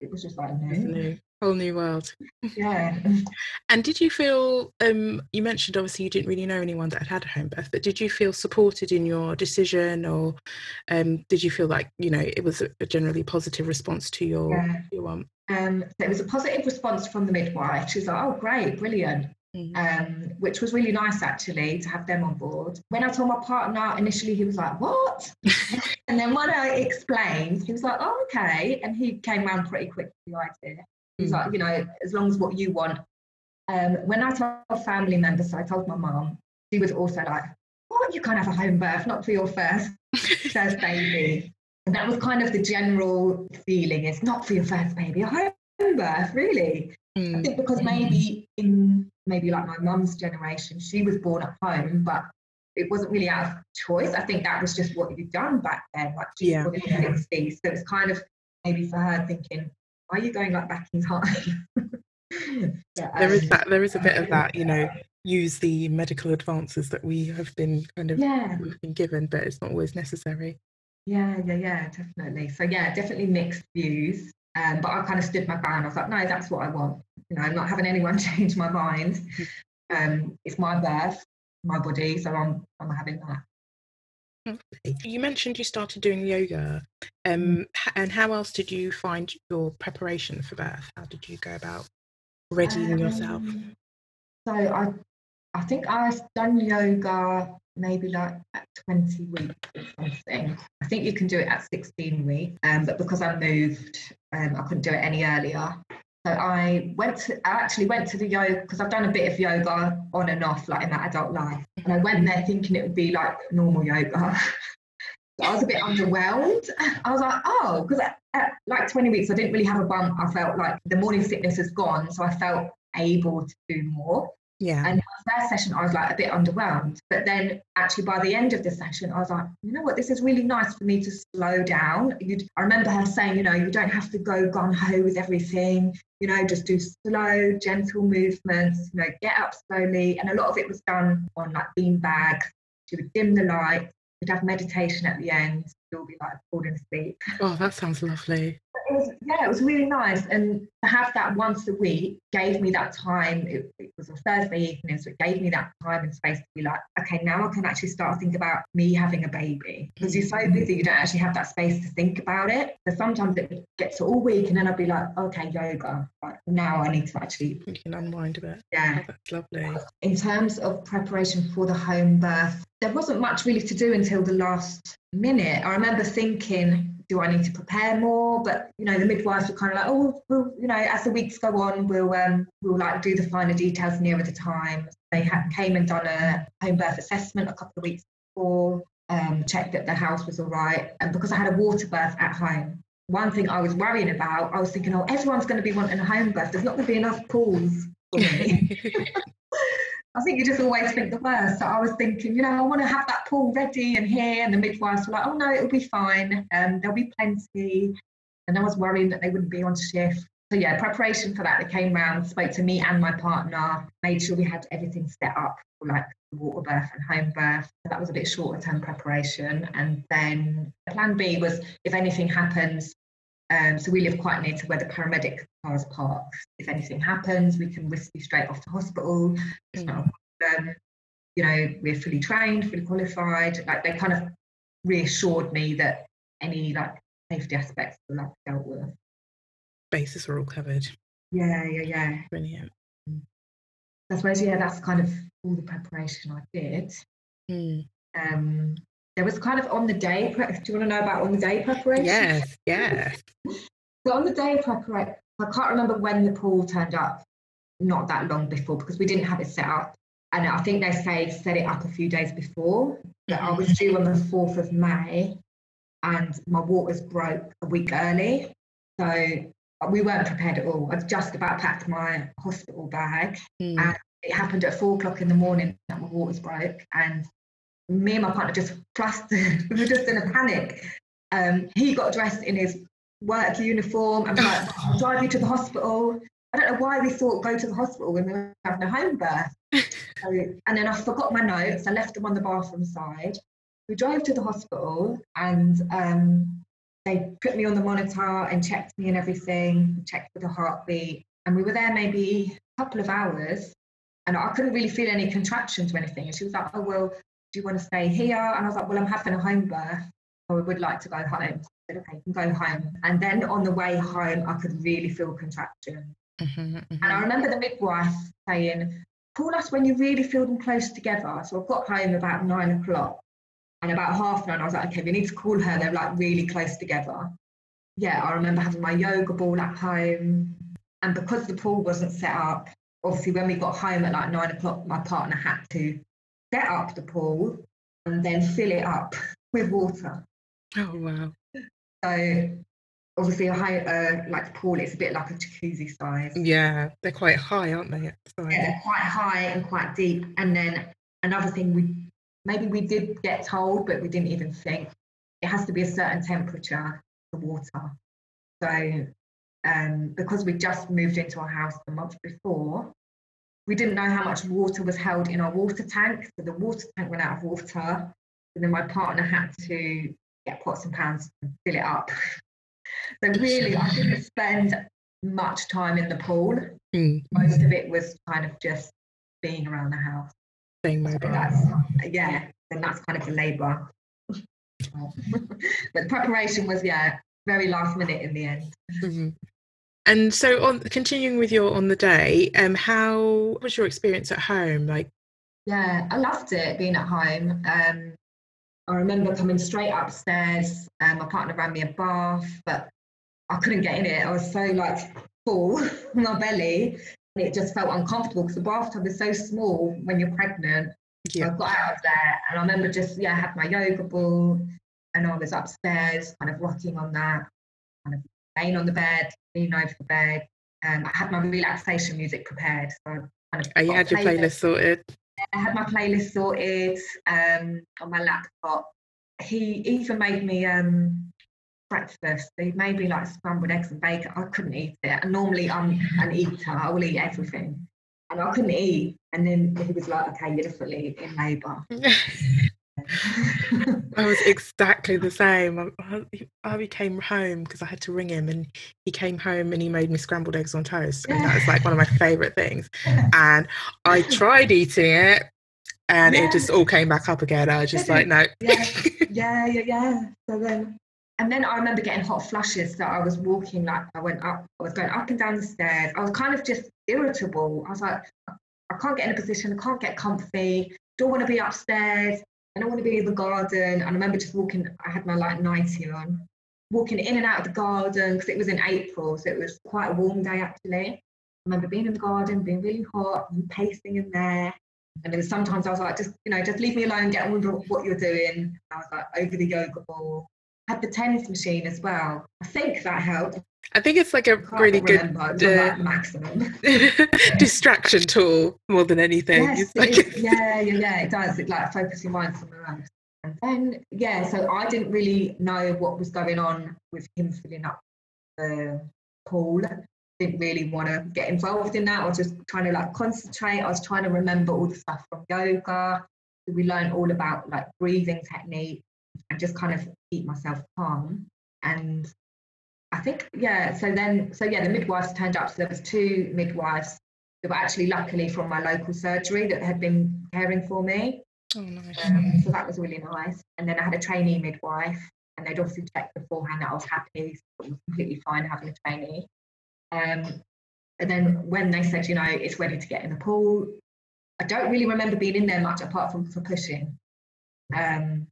it was just like no whole new world yeah and did you feel um you mentioned obviously you didn't really know anyone that had had a home birth but did you feel supported in your decision or um did you feel like you know it was a generally positive response to your yeah. your one um it was a positive response from the midwife she's like oh great brilliant mm-hmm. um, which was really nice actually to have them on board. When I told my partner initially, he was like, "What?" and then when I explained, he was like, "Oh, okay," and he came around pretty quick to the idea. Like, you know, as long as what you want. Um, when I told family members, so I told my mom, she was also like, what, you can't have a home birth, not for your first, first baby. And that was kind of the general feeling, it's not for your first baby, a home birth, really. Mm. I think because maybe in maybe like my mum's generation, she was born at home, but it wasn't really out of choice. I think that was just what you'd done back then, like she's yeah. born in the 60s. So it's kind of maybe for her thinking, are you going like back in time? yeah, there is that there is a bit of that, you know, use the medical advances that we have been kind of yeah. We've been given, but it's not always necessary. Yeah, yeah, yeah, definitely. So yeah, definitely mixed views. Um, but I kind of stood my ground. I was like, no, that's what I want. You know, I'm not having anyone change my mind. Um, it's my birth, my body, so I'm I'm having that. You mentioned you started doing yoga, um, mm. and how else did you find your preparation for birth? How did you go about readying um, yourself? So I, I think I've done yoga maybe like at 20 weeks or something. I think you can do it at 16 weeks, um, but because I moved, um, I couldn't do it any earlier. So I went to, I actually went to the yoga because I've done a bit of yoga on and off, like in my adult life. And I went there thinking it would be like normal yoga. I was a bit underwhelmed. I was like, oh, because at, at, like 20 weeks, I didn't really have a bump. I felt like the morning sickness is gone. So I felt able to do more. Yeah. And first session, I was like a bit underwhelmed. But then actually by the end of the session, I was like, you know what, this is really nice for me to slow down. You'd, I remember her saying, you know, you don't have to go gun ho with everything, you know, just do slow, gentle movements, you know, get up slowly. And a lot of it was done on like bean bags. She would dim the light, we'd have meditation at the end, you'll be like falling asleep. Oh, that sounds lovely it was yeah, it was really nice, and to have that once a week gave me that time. It, it, was a Thursday evening, so it gave me that time and space to be like, okay, now I can actually start to think about me having a baby because you're so busy, you don't actually have that space to think about it. So sometimes it gets all week, and then I'd be like, okay, yoga. But now I need to actually you can unwind a bit. Yeah, oh, that's lovely. In terms of preparation for the home birth, there wasn't much really to do until the last minute. I remember thinking do I need to prepare more? But you know, the midwives were kind of like, oh, we'll, you know, as the weeks go on, we'll um, we'll like do the finer details nearer the time. They had, came and done a home birth assessment a couple of weeks before, um, checked that the house was all right, and because I had a water birth at home. One thing I was worrying about, I was thinking, oh, everyone's going to be wanting a home birth. There's not going to be enough pools for me. I think you just always think the worst. So I was thinking, you know, I want to have that pool ready and here. And the midwives were like, oh no, it'll be fine. Um, there'll be plenty. And I was worrying that they wouldn't be on shift. So yeah, preparation for that. They came round, spoke to me and my partner, made sure we had everything set up for like water birth and home birth. So that was a bit shorter term preparation. And then plan B was if anything happens, Um, so we live quite near to where the paramedic cars park. If anything happens, we can whisk you straight off to hospital. It's not a problem. You know, we're fully trained, fully qualified. Like they kind of reassured me that any like safety aspects were like dealt with. Bases are all covered. Yeah, yeah, yeah. Brilliant. I suppose yeah, that's kind of all the preparation I did. Mm. Um, there was kind of on the day. Pre- do you want to know about on the day preparation? Yes, yes. So on the day of preparation, I can't remember when the pool turned up. Not that long before because we didn't have it set up, and I think they say set it up a few days before. That I was due on the fourth of May, and my waters broke a week early, so we weren't prepared at all. I'd just about packed my hospital bag, Mm. and it happened at four o'clock in the morning that my waters broke, and me and my partner just flustered. we were just in a panic. Um, he got dressed in his work uniform and like, drive you to the hospital. I don't know why we thought go to the hospital when we were having a home birth. So, and then I forgot my notes. I left them on the bathroom side. We drove to the hospital and um, they put me on the monitor and checked me and everything, checked for the heartbeat. And we were there maybe a couple of hours and I couldn't really feel any contractions or anything. And she was like, Oh, well, do you want to stay here? And I was like, Well, I'm having a home birth. So I would like to go home. I said, Okay, you can go home. And then on the way home, I could really feel contraction. Mhm, And I remember the midwife saying, Call us when you really feel them close together. So I got home about nine o'clock. And about half nine, I was like, okay, we need to call her. They're like really close together. Yeah, I remember having my yoga ball at home. And because the pool wasn't set up, obviously when we got home at like nine o'clock, my partner had to set up the pool and then fill it up with water. Oh wow. So obviously a high, uh, like pool, it's a bit like a jacuzzi size. Yeah, they're quite high, aren't they? the? Yeah, they're quite high and quite deep. And then another thing we maybe we did get told, but we didn't even think it has to be a certain temperature for water. So um, because we just moved into our house the month before, we didn't know how much water was held in our water tank. So the water tank ran out of water. And then my partner had to get pots and pans and fill it up. So really, I didn't spend much time in the pool Mm, most of it was kind of just being around the house. So mobile. that's yeah, and that's kind of the labour. but the preparation was yeah, very last minute in the end. Mhm. And so, on continuing with your on the day, um, how was your experience at home? Like, Yeah, I loved it being at home. Um, I remember coming straight upstairs. Um, my partner ran me a bath, but I couldn't get in it. I was so like full, on my belly, and it just felt uncomfortable because the bathtub is so small when you're pregnant. So I got out of there and I remember just, yeah, I had my yoga ball and I was upstairs, kind of rocking on that, kind of laying on the bed, leaning over the bed. Um, I had my relaxation music prepared. So I kind of oh, you had your playlist sorted. I had my playlist sorted um, on my laptop. He even made me um, breakfast. He made me like scrambled eggs and bacon. I couldn't eat it. And normally I'm an eater. I will eat everything. And I couldn't eat. And then he was like, okay, you're definitely in labour. I was exactly the same. I, I, I came home because I had to ring him, and he came home and he made me scrambled eggs on toast, and that was like one of my favorite things. And I tried eating it, and Yeah. it just all came back up again. I was just like, no. Yeah. yeah, yeah, yeah. So then, and then I remember getting hot flushes. So I was walking like I went up, I was going up and down the stairs. I was kind of just irritable. I was like, I can't get in a position, I can't get comfy, don't want to be upstairs, I don't want to be in the garden. And I remember just walking, I had my like 90 on, walking in and out of the garden because it was in April, so it was quite a warm day actually. I remember being in the garden, being really hot, and pacing in there. And then sometimes I was like, just you know, just leave me alone, get on with what you're doing. I was like over the yoga ball. Had the TENS machine as well. I think that helped. I think it's like a really good remember. Like maximum. Uh, distraction tool more than anything. Yes, like- is. yeah, yeah, yeah, it does. It like focuses your mind somewhere else. And then, yeah, so I didn't really know what was going on with him filling up the pool. Didn't really want to get involved in that. I was just trying to like concentrate. I was trying to remember all the stuff from yoga. We learned all about like breathing technique and just kind of keep myself calm. And I think yeah. So then, so yeah, the midwives turned up. So there was two midwives that were actually luckily from my local surgery that had been caring for me. Oh, nice. Um, so that was really nice. And then I had a trainee midwife, and they'd obviously checked beforehand that I was happy. So it was completely fine having a trainee. Um, and then when they said, you know, it's ready to get in the pool, I don't really remember being in there much apart from for pushing. Um,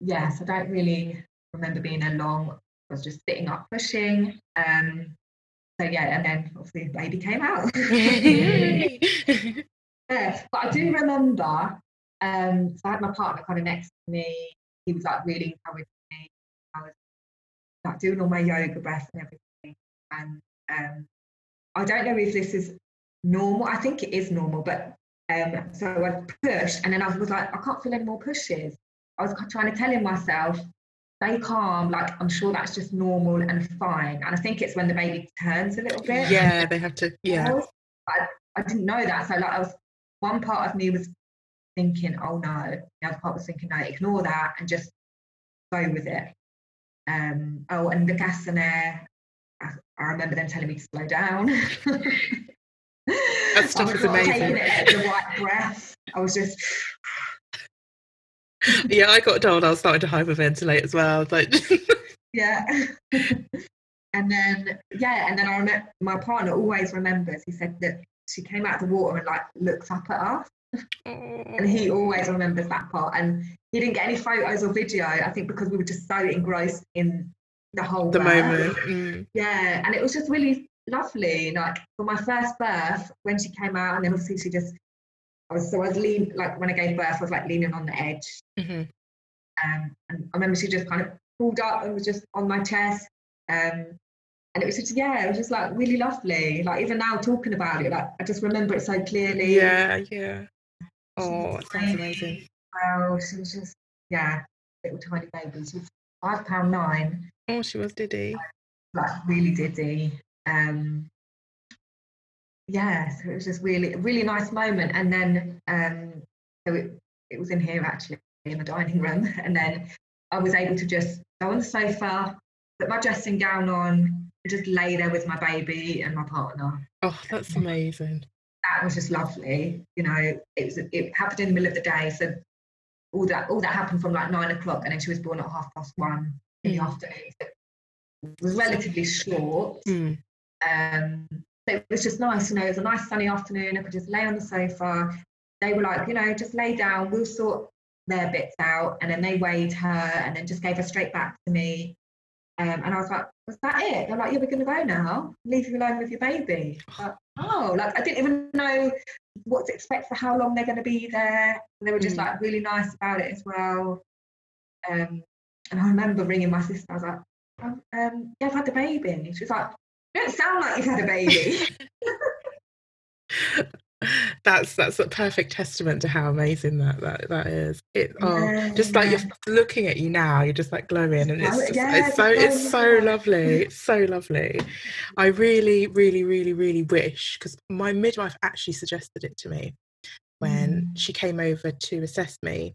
yes, I don't really remember being there long. I was just sitting up pushing. Um, so yeah, and then obviously the baby came out. yeah, but I do remember. Um, so I had my partner kind of next to me. He was like really encouraging me. I was like doing all my yoga breath and everything. And um, I don't know if this is normal. I think it is normal, but um, so I pushed, and then I was like, I can't feel any more pushes. I was trying to tell him myself, stay calm. Like I'm sure that's just normal and fine. And I think it's when the baby turns a little bit. Yeah, they have to. Yeah. I, I didn't know that, so like I was one part of me was thinking, oh no. The other part was thinking, no, ignore that and just go with it. Um, oh, and the gas and air. I, I remember them telling me to slow down. that stuff is amazing. Taking it the right breath. I was just yeah, I got told I was starting to hyperventilate as well. Like, yeah. and then, yeah, and then I remember my partner always remembers. He said that she came out of the water and like looks up at us, and he always remembers that part. And he didn't get any photos or video. I think because we were just so engrossed in the whole the birth. moment. Mm. Yeah, and it was just really lovely. Like for my first birth, when she came out, and then obviously she just I was so I was lean like when I gave birth, I was like leaning on the edge. Mm-hmm. Um, and I remember she just kind of pulled up and was just on my chest. Um, and it was just yeah, it was just like really lovely. Like even now talking about it, like I just remember it so clearly. Yeah, yeah. Oh, sounds amazing. Well, she was just yeah, little tiny baby. She was five pound nine. Oh, she was diddy. Like really diddy. Um, yeah, so it was just really, really nice moment. And then, um, so it, it was in here actually in the dining room. And then I was able to just go on the sofa, put my dressing gown on, just lay there with my baby and my partner. Oh, that's amazing. That was just lovely. You know, it was it happened in the middle of the day, so all that all that happened from like nine o'clock, and then she was born at half past one in the Mm. afternoon. So it was relatively short. Mm. Um, it was just nice, you know, it was a nice sunny afternoon. I could just lay on the sofa. They were like, you know, just lay down, we'll sort their bits out. And then they weighed her and then just gave her straight back to me. Um, and I was like, was that it? They're like, yeah, we're going to go now. Leave you alone with your baby. Like, oh, like I didn't even know what to expect for how long they're going to be there. They were just Mm. like really nice about it as well. Um, and I remember ringing my sister. I was like, um, yeah, I've had the baby. And she was like, you don't sound like you've had a baby. that's that's a perfect testament to how amazing that that, that is. It oh, just like Yeah. you're looking at you now, you're just like glowing, and it's just, yeah, it's so it's so lovely. It's so lovely. I really, really, really, really wish because my midwife actually suggested it to me when Mm. she came over to assess me,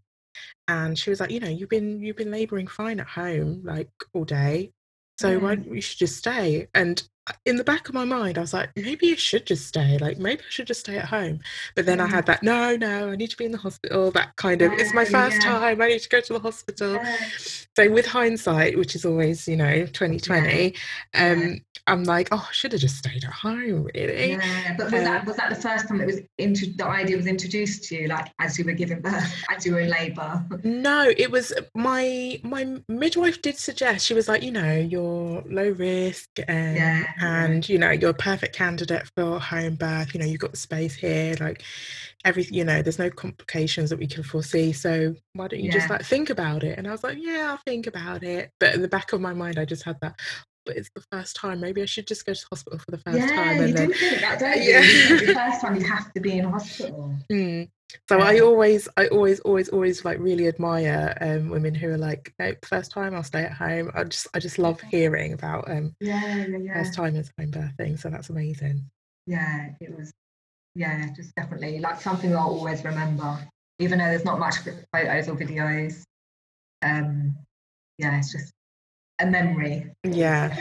and she was like, you know, you've been you've been labouring fine at home like all day, so why don't you should just stay? And in the back of my mind, I was like, maybe you should just stay. Like maybe I should just stay at home. But then I had that, no, no, I need to be in the hospital. That kind of, it's my first yeah. time. I need to go to the hospital. Yeah. So with hindsight, which is always, you know, 2020, Yeah. um, I'm like, oh, I should have just stayed at home, really. Yeah, but was Uh, that was that the first time it was intro- the idea was introduced to you, like as you were giving birth, as you were in labour? No, it was my my midwife did suggest she was like, you know, you're low risk and Yeah, and you know you're a perfect candidate for home birth. You know, you've got the space here, like everything. You know, there's no complications that we can foresee. So why don't you just like think about it? And I was like, yeah, I'll think about it. But in the back of my mind, I just had that. But it's the first time. Maybe I should just go to the hospital for the first yeah, time. you then, do think that, don't you? Yeah. The first time you have to be in hospital. Mm. So I always, I always, always, always like really admire um, women who are like, no, first time I'll stay at home. I just, I just love hearing about um, Yeah, yeah, yeah. first timers home birthing. So that's amazing. Yeah, it was. Yeah, just definitely like something I'll always remember, even though there's not much photos or videos. Um, yeah, it's just a memory. Yeah,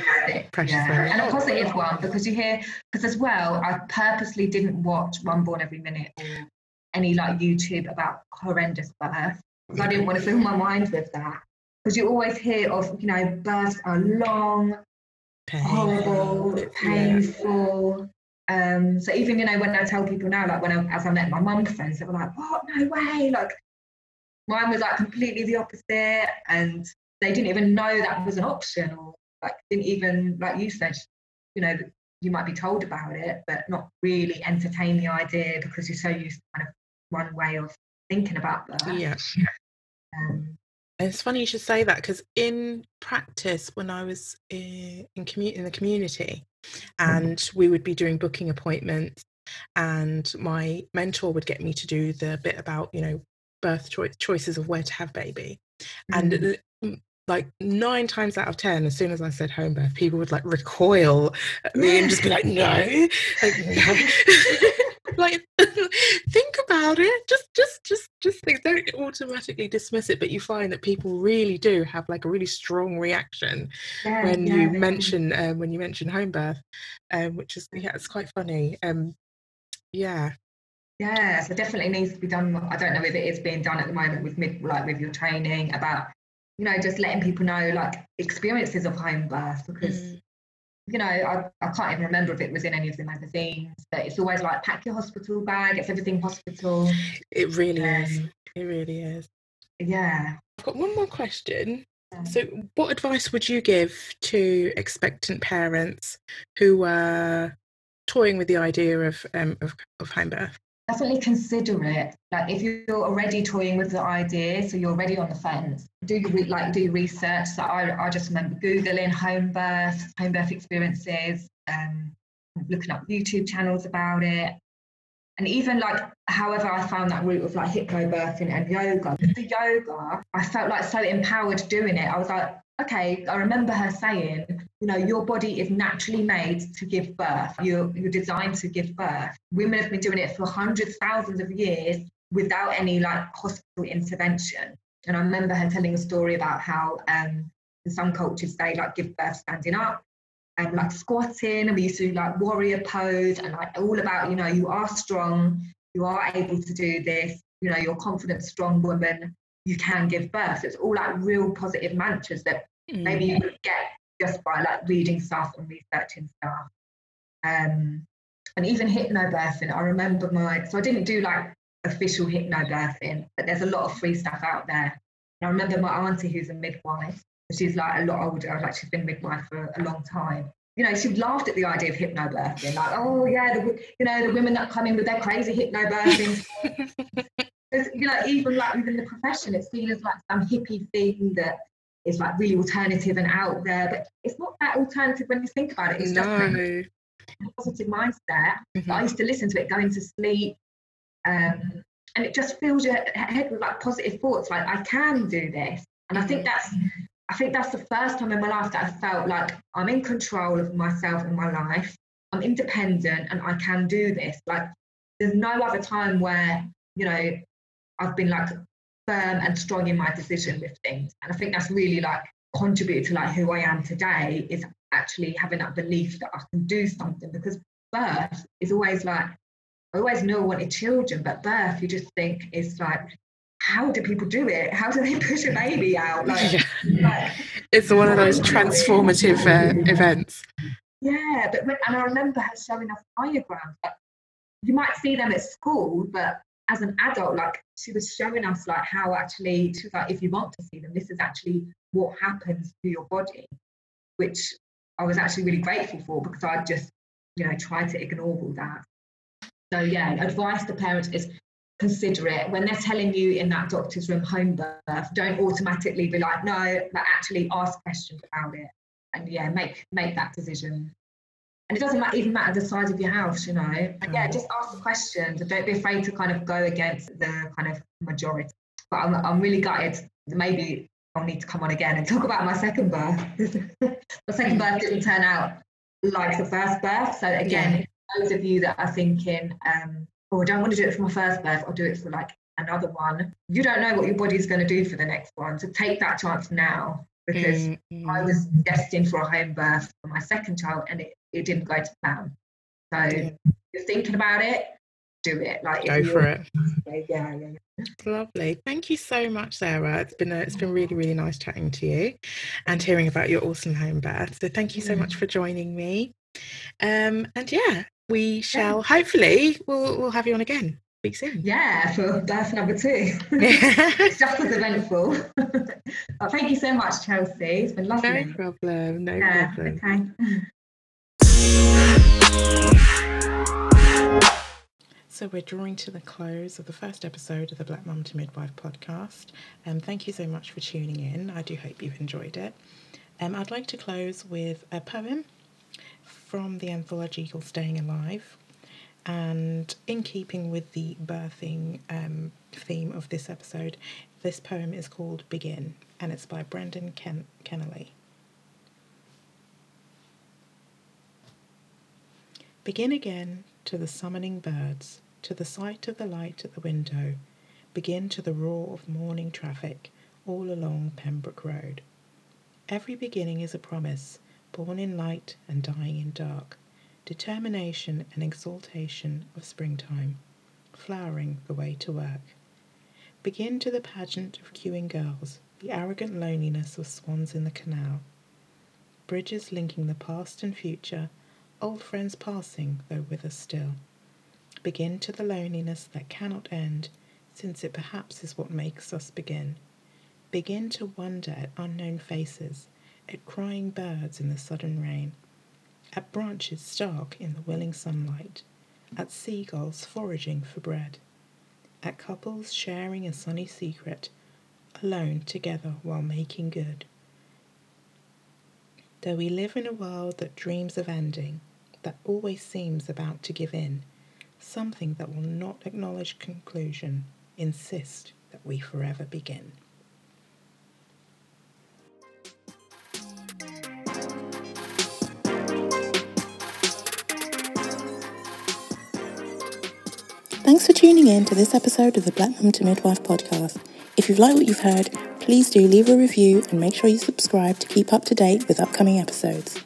precious yeah. memory. And a positive one because you hear, because as well, I purposely didn't watch One Born Every Minute or any like YouTube about horrendous birth. I didn't want to fill my mind with that. Because you always hear of, you know, births are long, horrible, painful. Um, so even you know when I tell people now, like when I, as I met my mum friends, they were like, "What? No way!" Like mine was like completely the opposite, and they didn't even know that was an option, or like didn't even like you said, you know, you might be told about it, but not really entertain the idea because you're so used to kind of one way of thinking about that. Yeah. Um, it's funny you should say that because in practice, when I was in, in, commu- in the community, and we would be doing booking appointments, and my mentor would get me to do the bit about you know birth cho- choices of where to have baby, mm. and like nine times out of ten, as soon as I said home birth, people would like recoil at me and just be like, "No, like, no. like think about it. Just just just just think don't automatically dismiss it but you find that people really do have like a really strong reaction yeah, when yeah, you mention um, when you mention home birth um, which is yeah it's quite funny. Um yeah yeah so definitely needs to be done i don't know if it is being done at the moment with mid like with your training about you know just letting people know like experiences of home birth because mm you know, I, I can't even remember if it was in any of the magazines, but it's always like pack your hospital bag, it's everything hospital. It really um, is. It really is. Yeah. I've got one more question. So, what advice would you give to expectant parents who are toying with the idea of um, of, of home birth? Definitely consider it. Like if you're already toying with the idea, so you're already on the fence, do you re- like do research. So I, I just remember googling home birth, home birth experiences, um, looking up YouTube channels about it, and even like however I found that route of like hypnobirthing and yoga. The yoga, I felt like so empowered doing it. I was like, okay, I remember her saying, you know, your body is naturally made to give birth. You're, you're designed to give birth. Women have been doing it for hundreds, thousands of years without any like hospital intervention. And I remember her telling a story about how um, in some cultures they like give birth standing up and like squatting, and we used to do like warrior pose and like all about, you know, you are strong, you are able to do this, you know, you're confident, strong woman you can give birth. It's all like real positive mantras that mm. maybe you would get just by like reading stuff and researching stuff. Um, and even hypnobirthing, I remember my, so I didn't do like official hypnobirthing, but there's a lot of free stuff out there. And I remember my auntie who's a midwife, she's like a lot older, like she's been midwife for a long time. You know, she laughed at the idea of hypnobirthing, like, oh yeah, the, you know, the women that come in with their crazy hypnobirthing. you know, even like within the profession, it's seen as like some hippie thing that is like really alternative and out there, but it's not that alternative when you think about it. It's no. just a positive mindset. Mm-hmm. I used to listen to it going to sleep, um, and it just fills your head with like positive thoughts, like I can do this. And I think mm-hmm. that's I think that's the first time in my life that I felt like I'm in control of myself and my life. I'm independent and I can do this. Like there's no other time where, you know, I've been like firm and strong in my decision with things. And I think that's really like contributed to like who I am today is actually having that belief that I can do something because birth is always like I always knew I wanted children, but birth you just think is like how do people do it? How do they push a baby out? Like, yeah. like it's one of those transformative uh, events. Yeah, but when, and I remember her showing us diagrams. You might see them at school, but as an adult, like she was showing us like how actually she was like, if you want to see them, this is actually what happens to your body, which I was actually really grateful for because I just, you know, tried to ignore all that. So yeah, advice to parents is consider it when they're telling you in that doctor's room home birth. Don't automatically be like, no, but actually ask questions about it, and yeah, make make that decision and it doesn't matter, even matter the size of your house, you know. And yeah, just ask the questions don't be afraid to kind of go against the kind of majority. But I'm, I'm really gutted. Maybe I'll need to come on again and talk about my second birth. my second birth didn't turn out like the first birth. So again, yeah. those of you that are thinking, um, oh, I don't want to do it for my first birth, I'll do it for like another one. You don't know what your body's going to do for the next one. So take that chance now because mm-hmm. I was destined for a home birth for my second child and it, it didn't go to plan. So yeah. you're thinking about it, do it. Like go for it. Yeah, yeah, yeah, Lovely. Thank you so much, Sarah. It's been a, it's been really really nice chatting to you and hearing about your awesome home birth. So thank you so much for joining me. Um, and yeah, we shall hopefully we'll we'll have you on again. Speak soon. Yeah, for birth number two. it's just as eventful. well, thank you so much, Chelsea. It's been lovely. No problem. No yeah, problem. Okay. So we're drawing to the close of the first episode of the Black Mum to Midwife podcast. Um, thank you so much for tuning in. I do hope you've enjoyed it. Um, I'd like to close with a poem from the anthology called Staying Alive. And in keeping with the birthing um, theme of this episode, this poem is called Begin and it's by Brendan Ken- Kennelly. Begin again to the summoning birds, to the sight of the light at the window, begin to the roar of morning traffic all along Pembroke Road. Every beginning is a promise, born in light and dying in dark, determination and exaltation of springtime, flowering the way to work. Begin to the pageant of queuing girls, the arrogant loneliness of swans in the canal, bridges linking the past and future, old friends passing, though with us still. Begin to the loneliness that cannot end, since it perhaps is what makes us begin. Begin to wonder at unknown faces, at crying birds in the sudden rain, at branches stark in the willing sunlight, at seagulls foraging for bread, at couples sharing a sunny secret, alone together while making good. Though we live in a world that dreams of ending, that always seems about to give in, something that will not acknowledge conclusion, insist that we forever begin. Thanks for tuning in to this episode of the Black Mum to Midwife podcast. If you've liked what you've heard, please do leave a review and make sure you subscribe to keep up to date with upcoming episodes.